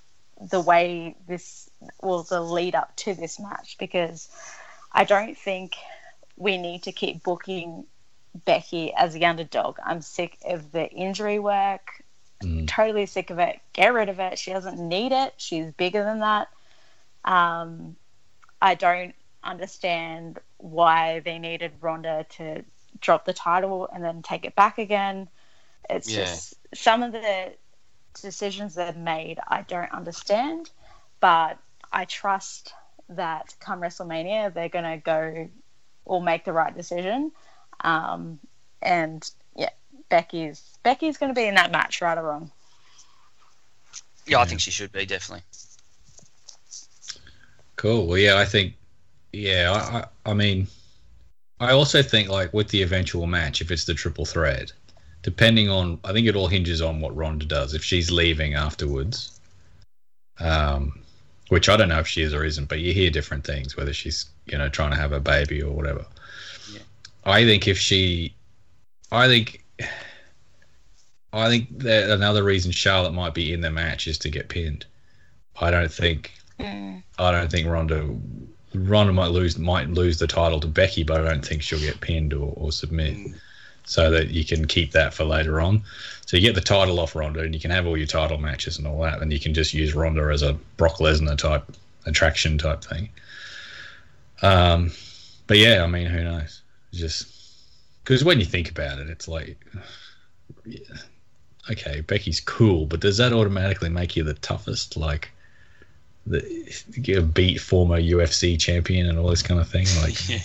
C: the way this, well, the lead up to this match because I don't think we need to keep booking Becky as the underdog. I'm sick of the injury work,
A: Mm.
C: totally sick of it. Get rid of it. She doesn't need it. She's bigger than that. Um, I don't understand why they needed Ronda to drop the title and then take it back again. It's
D: Yeah.
C: just some of the decisions they've made I don't understand, but I trust that come WrestleMania they're gonna go or make the right decision. Um, and yeah, Becky's Becky's gonna be in that match, right or wrong.
D: Yeah, I think she should be definitely.
A: Cool. Well, yeah, I think, yeah, I, I, I mean, I also think like with the eventual match, if it's the triple threat, depending on, I think it all hinges on what Ronda does. If she's leaving afterwards, um, which I don't know if she is or isn't, but you hear different things, whether she's you know trying to have a baby or whatever.
D: Yeah.
A: I think if she, I think. I think that another reason Charlotte might be in the match is to get pinned. I don't think I don't think Ronda Ronda might lose might lose the title to Becky, but I don't think she'll get pinned or, or submit.
D: Mm.
A: So that you can keep that for later on. So you get the title off Ronda, and you can have all your title matches and all that, and you can just use Ronda as a Brock Lesnar type attraction type thing. Um, but yeah, I mean, who knows? Just because when you think about it, it's like, yeah, [sighs] okay, Becky's cool, but does that automatically make you the toughest? Like, the beat former UFC champion and all this kind of thing. Like, [laughs]
D: Yeah.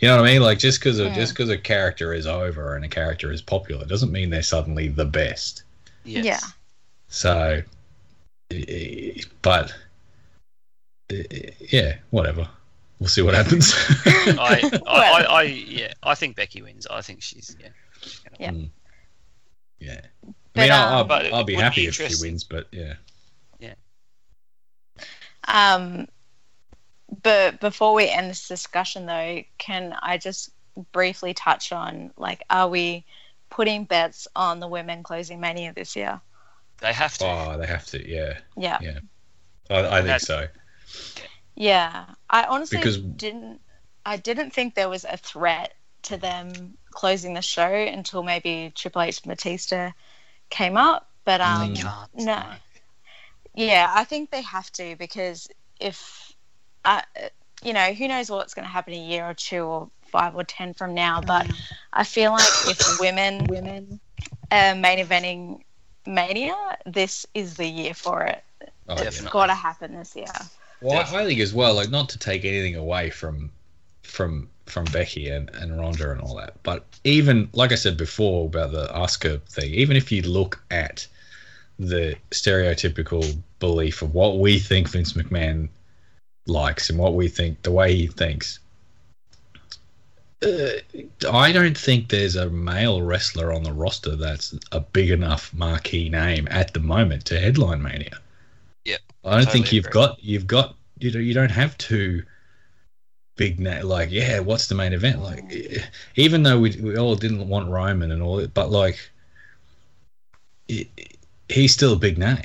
A: You know what I mean? Like, just because
C: Yeah.
A: just because a character is over and a character is popular doesn't mean they're suddenly the best.
D: Yes.
C: Yeah.
A: So, but yeah, whatever. We'll see what happens. [laughs]
D: I, I, I, I, yeah, I think Becky wins. I think she's yeah. she's gonna
C: Yeah.
A: Mm. yeah. I
C: But,
A: mean, I'll, I'll,
C: um,
D: But it
A: I'll be happy
D: be
A: if she wins, but yeah. yeah.
C: Um, but before we end this discussion, though, can I just briefly touch on like, are we putting bets on the women closing Mania this year?
D: They have to.
A: Oh, they have to. Yeah,
C: Yeah,
A: Yeah. I, I think so.
C: yeah. I honestly
A: Because-
C: didn't. I didn't think there was a threat to them closing the show until maybe Triple H and Batista came up. But um,
D: they can't.
C: no. Yeah, I think they have to because if, uh, you know, who knows what's going to happen a year or two or five or ten from now. But I feel like if [coughs] women women are main eventing Mania, this is the year for it.
A: Oh, yeah.
C: It's
D: Definitely.
C: got to happen this year.
A: Well, I, I think as well, like not to take anything away from from from Becky and, and Ronda and all that, but even like I said before about the Asuka thing, even if you look at the stereotypical belief of what we think Vince McMahon likes and what we think the way he thinks. Uh, I don't think there's a male wrestler on the roster that's a big enough marquee name at the moment to headline Mania.
D: Yep,
A: I don't think you've
D: agree.
A: got you've got you know you don't have two big na- like yeah what's the main event like eh, even though we, we all didn't want Roman and all it but like it, he's still a big name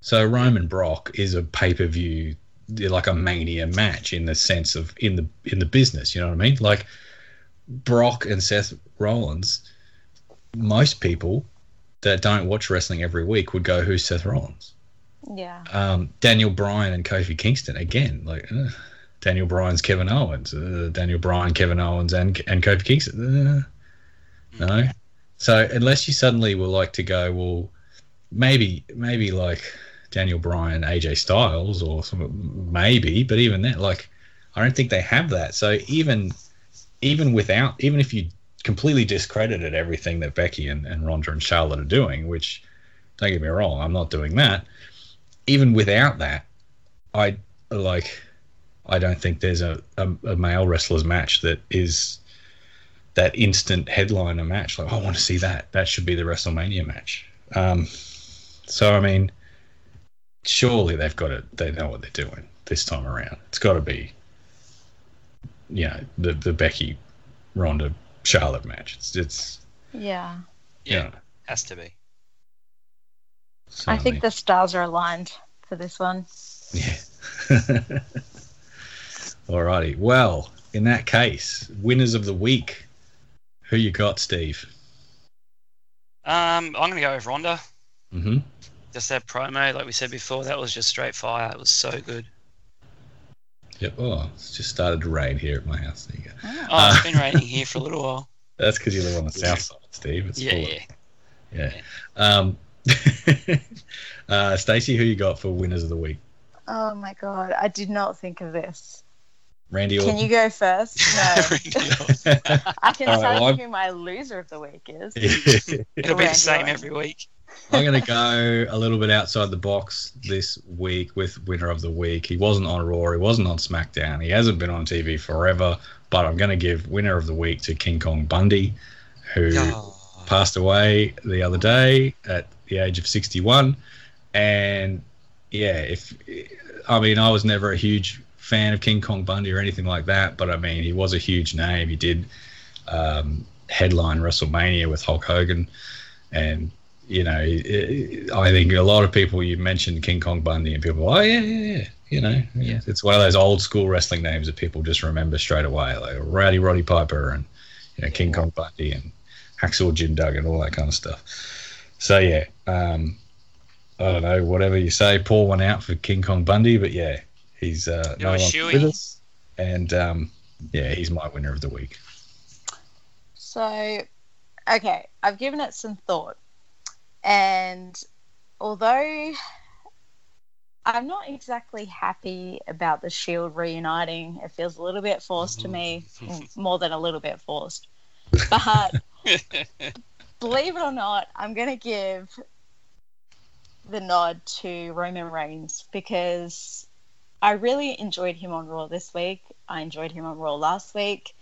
A: so Roman Brock is a pay-per-view like a mania match in the sense of in the in the business you know what I mean like Brock and Seth Rollins most people that don't watch wrestling every week would go who's Seth Rollins
C: Yeah.
A: um, Daniel Bryan and Kofi Kingston again. Like uh, Daniel Bryan's Kevin Owens, uh, Daniel Bryan, Kevin Owens, and and Kofi Kingston. Uh, no, so unless you suddenly were like to go, well, maybe maybe like Daniel Bryan, AJ Styles, or some maybe, but even that, like, I don't think they have that. So even even without, even if you completely discredited everything that Becky and, and Ronda and Charlotte are doing, which don't get me wrong, I'm not doing that even without that, I like I don't think there's a, a, a male wrestlers match that is that instant headliner match. Like, oh, I want to see that. That should be the WrestleMania match. Um, so, I mean, surely they've got it. They know what they're doing this time around. It's got to be, you know, the the Becky, Ronda, Charlotte match. It's it's
C: Yeah.
D: Yeah,
A: yeah.
D: has to be.
A: So,
C: I think the stars are aligned for this one.
A: Yeah. [laughs] Alrighty. Well, in that case, winners of the week. Who you got, Steve?
D: Um, I'm gonna go with Ronda.
A: Mm-hmm.
D: Just that promo, like we said before, that was just straight fire. It was so good.
A: Yep. Oh, it's just started to rain here at my house. There you go.
C: Oh.
D: Oh, it's been raining here for a little while. [laughs]
A: That's because you live on the south side, Steve. It's
D: Yeah,
A: full of-
D: yeah.
A: yeah. Um, [laughs] uh, Stacey, who you got for winners of the week?
C: Oh my god, I did not think of this.
A: Randy
C: Can you go first? [laughs] No. I can
A: All right,
C: tell
A: well,
C: you
A: I'm-
C: who my loser of the week is.
D: It'll be the same
C: Orton.
D: every week.
A: I'm going to go a little bit outside the box this week with winner of the week. He wasn't on Raw, he wasn't on SmackDown, he hasn't been on TV forever, but I'm going to give winner of the week to King Kong Bundy, who
D: Oh,
A: passed away the other day at the age of 61. And yeah, if I mean, I was never a huge fan of King Kong Bundy or anything like that, but I mean, he was a huge name. He did um, headline WrestleMania with Hulk Hogan, and you know, it, I think a lot of people you mentioned King Kong Bundy, and people, oh yeah, yeah, yeah. You know,
D: Yeah.
A: it's one of those old school wrestling names that people just remember straight away, like Rowdy Roddy Piper and you know King Kong Bundy and Hacksaw Jim Duggan, all that kind of stuff. So yeah, um, I don't know, whatever you say, pour one out for King Kong Bundy, but yeah, he's uh, no
D: a
A: longer with us, and um, yeah, he's my winner of the week.
C: So, okay, I've given it some thought. And although I'm not exactly happy about the Shield reuniting, it feels a little bit forced to me, more than a little bit forced. But [laughs] believe it or not, I'm going to give the nod to Roman Reigns because I really enjoyed him on Raw this week. I enjoyed him on Raw last week,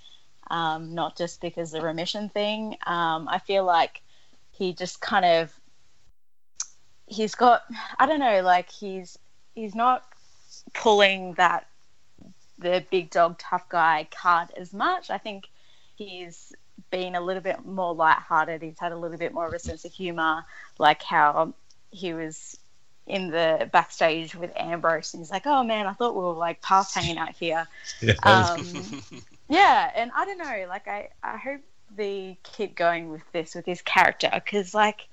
C: um, not just because the remission thing. Um, I feel like he just kind of he's got I don't know, like he's he's not pulling that the big dog tough guy card as much. I think he's been a little bit more lighthearted. He's had a little bit more of a sense of humor, like how he was in the backstage with Ambrose, and he's like, "Oh man, I thought we were like past hanging out here." [laughs]
A: Yeah,
C: Um, [laughs] yeah, and I don't know, like I, I hope they keep going with this with his character because like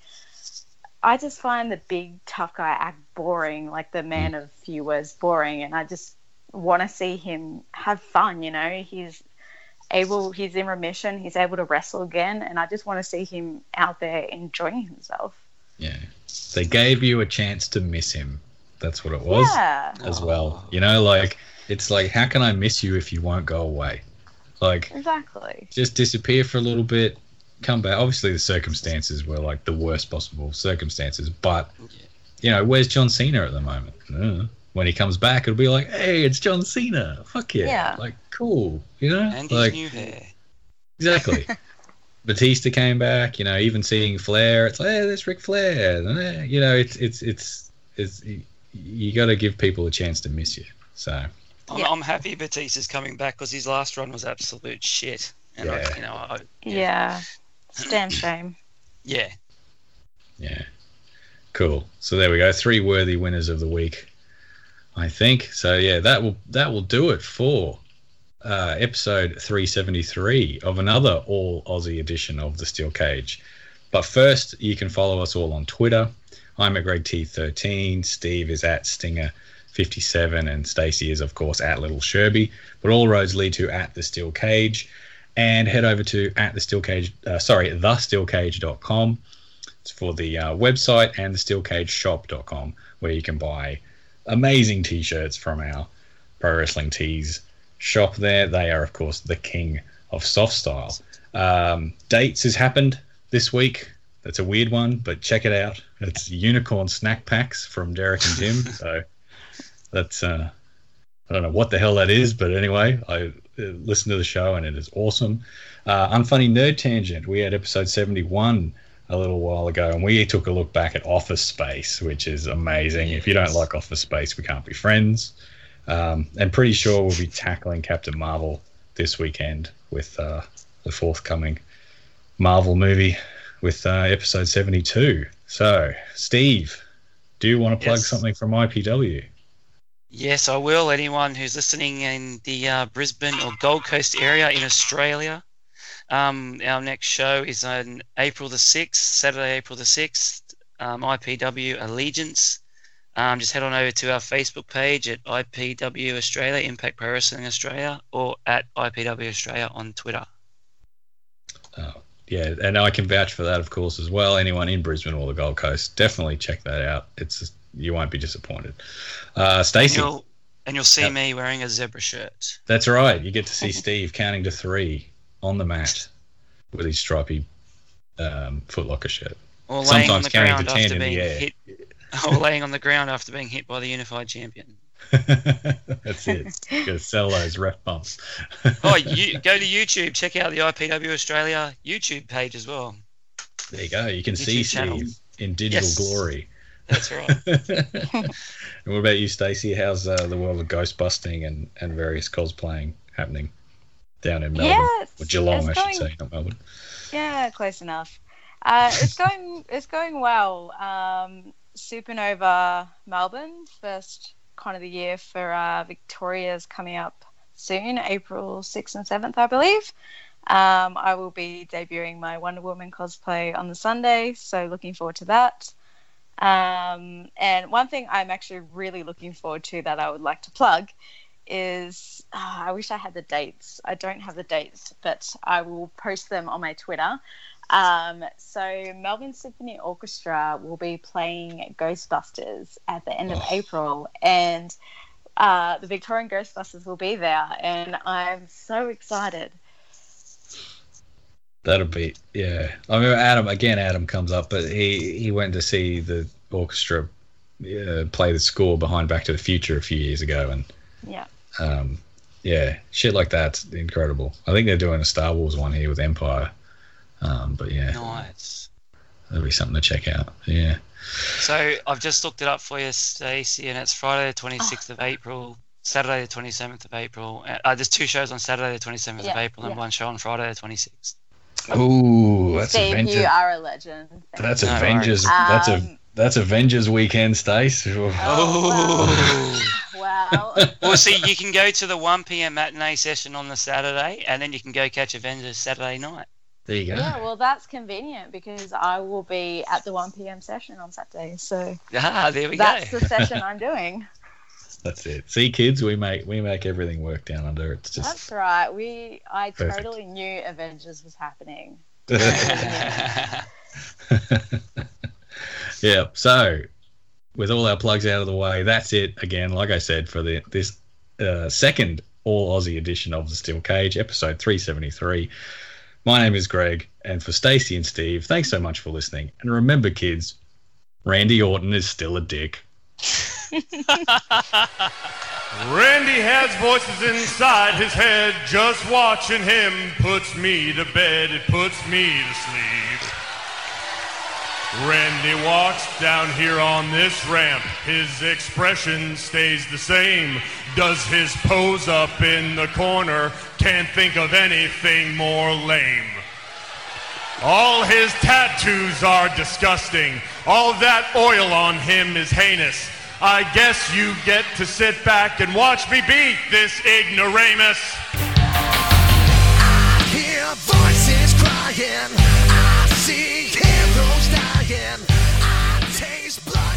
C: I just find the big tough guy act boring, like the man mm. of few words boring, and I just want to see him have fun. You know, he's able, he's in remission, he's able to wrestle again, and I just want to see him out there enjoying himself.
A: yeah, they gave you a chance to miss him. That's what it was.
C: Yeah,
A: as well. You know, like it's like how can I miss you if you won't go away? Like
C: exactly.
A: just disappear for a little bit, come back. Obviously, the circumstances were like the worst possible circumstances, but you know, where's John Cena at the moment? Uh, when he comes back, it'll be like, hey, it's John Cena. Fuck yeah,
C: Yeah.
A: like cool. You know,
D: and his
A: like
D: new hair.
A: exactly. [laughs] Batista came back. You know, even seeing Flair, it's like, hey, there's Ric Flair. Eh, You know, it's it's it's it's you, you got to give people a chance to miss you. So.
D: I'm,
C: Yeah.
D: I'm happy Batista's coming back because his last run was absolute shit. And
A: Yeah.
D: I, you know, I,
C: Yeah, it's a damn shame.
D: yeah.
A: Yeah. Cool. So there we go. Three worthy winners of the week, I think. So yeah, that will that will do it for uh, episode 373 of another all Aussie edition of the Steel Cage. But first, you can follow us all on Twitter. I'm at Greig T13. Steve is at Stinga57, and Stacey is of course at Little Sherbie. But all roads lead to at the Steel Cage, and head over to at the Steel Cage. Uh, sorry, thesteelcage.com it's for the uh, website and the steelcageshop.com where you can buy amazing t-shirts from our pro wrestling tees shop there. They are of course the king of soft style. Um, dates has happened this week. That's a weird one but check it out. It's unicorn snack packs from derek and jim. [laughs] So that's uh I don't know what the hell that is, but anyway, I uh, listened to the show and it is awesome. Uh, Unfunny Nerd Tangent. We had episode 71 a little while ago, and we took a look back at Office Space, which is amazing. If you don't like Office Space, we can't be friends. Um, and pretty sure we'll be tackling Captain Marvel this weekend with uh, the forthcoming Marvel movie with uh, episode 72. So, Steve, do you want to plug
B: Yes.
A: something from IPW?
B: Yes, I will. Anyone who's listening in the uh, Brisbane or Gold Coast area in Australia, um, our next show is on April the 6th, Saturday, April the 6th, um, IPW Allegiance. Um, just head on over to our Facebook page at IPW Australia, Impact Pro Wrestling Australia, or at IPW Australia on Twitter.
A: Oh, yeah, and I can vouch for that, of course, as well. Anyone in Brisbane or the Gold Coast, definitely check that out. It's you won't be disappointed. Uh,
B: And you'll, and you'll see
A: Yep.
B: me wearing a zebra shirt.
A: that's right. You get to see Steve counting to three on the mat with his stripy um, Footlocker shirt.
B: Or laying on the ground after being hit. [laughs] Or laying on the ground after being hit by the unified champion. [laughs]
A: that's it. To sell those ref bumps. [laughs]
B: Oh, you go to YouTube. Check out the IPW Australia YouTube page as well.
A: there you go. You can see
B: YouTube channel.
A: Steve in digital
B: Yes.
A: glory.
B: That's right. [laughs]
A: and what about you, Stacey? How's uh, the world of ghost busting and, and various cosplaying happening down in Melbourne?
C: Yeah,
A: or Geelong, I
C: going,
A: should say, not Melbourne.
C: Yeah, close enough. Uh, it's going it's going well. Um, Supernova Melbourne, first con of the year for uh, Victoria's coming up soon, April 6th and 7th, I believe. Um, I will be debuting my Wonder Woman cosplay on the Sunday, so looking forward to that. Um, and one thing I'm actually really looking forward to that I would like to plug is ah, I wish I had the dates. I don't have the dates, but I will post them on my Twitter. Um, so Melbourne Symphony Orchestra will be playing Ghostbusters at the end of
A: Oh.
C: April, and uh, the Victorian Ghostbusters will be there, and I'm so excited.
A: That'll be yeah. I mean, Adam again. Adam comes up, but he he went to see the orchestra uh, play the score behind Back to the Future a few years ago, and
C: Yeah.
A: um, yeah, shit like that's incredible. I think they're doing a Star Wars one here with Empire, um, but yeah,
B: nice.
A: that'll be something to check out. Yeah,
B: So I've just looked it up for you, Stacey, and it's Friday the 26th of April, Saturday the 27th of April. Uh, there's two shows on Saturday the 27th of April and
C: yeah.
B: one show on Friday the 26th.
A: Ooh, that's
C: Steve,
A: Avengers.
C: you are a legend. Thank
A: That's
C: you.
A: Avengers.
C: worries.
A: that's a
C: Um,
A: that's Avengers weekend, Stace.
C: Oh, [laughs] wow.
B: well, see, you can go to the 1 p.m. matinee session on the Saturday, and then you can go catch Avengers Saturday night.
A: There you go.
C: Yeah, well, that's convenient because I will be at the 1 p.m. session on Saturday. So
B: Ah, there we
C: that's
B: go.
C: That's the session [laughs] I'm doing.
A: That's it. See, kids, we make we make everything work down under. It's just
C: That's right. We I
A: Perfect.
C: totally knew Avengers was happening. [laughs] [laughs]
A: yeah. So, with all our plugs out of the way, that's it. Again, like I said, for the this uh, second all Aussie edition of the Steel Cage, episode three seventy three. My name is Greig, and for Stacey and Steve, thanks so much for listening. And remember, kids, Randy Orton is still a dick.
E: Randy has voices inside his head. Just watching him puts me to bed. It puts me to sleep. Randy walks down here on this ramp. His expression stays the same. Does his pose up in the corner. Can't think of anything more lame. All his tattoos are disgusting. All that oil on him is heinous. I guess you get to sit back and watch me beat this ignoramus.
F: I hear voices crying. I see heroes dying. I taste blood.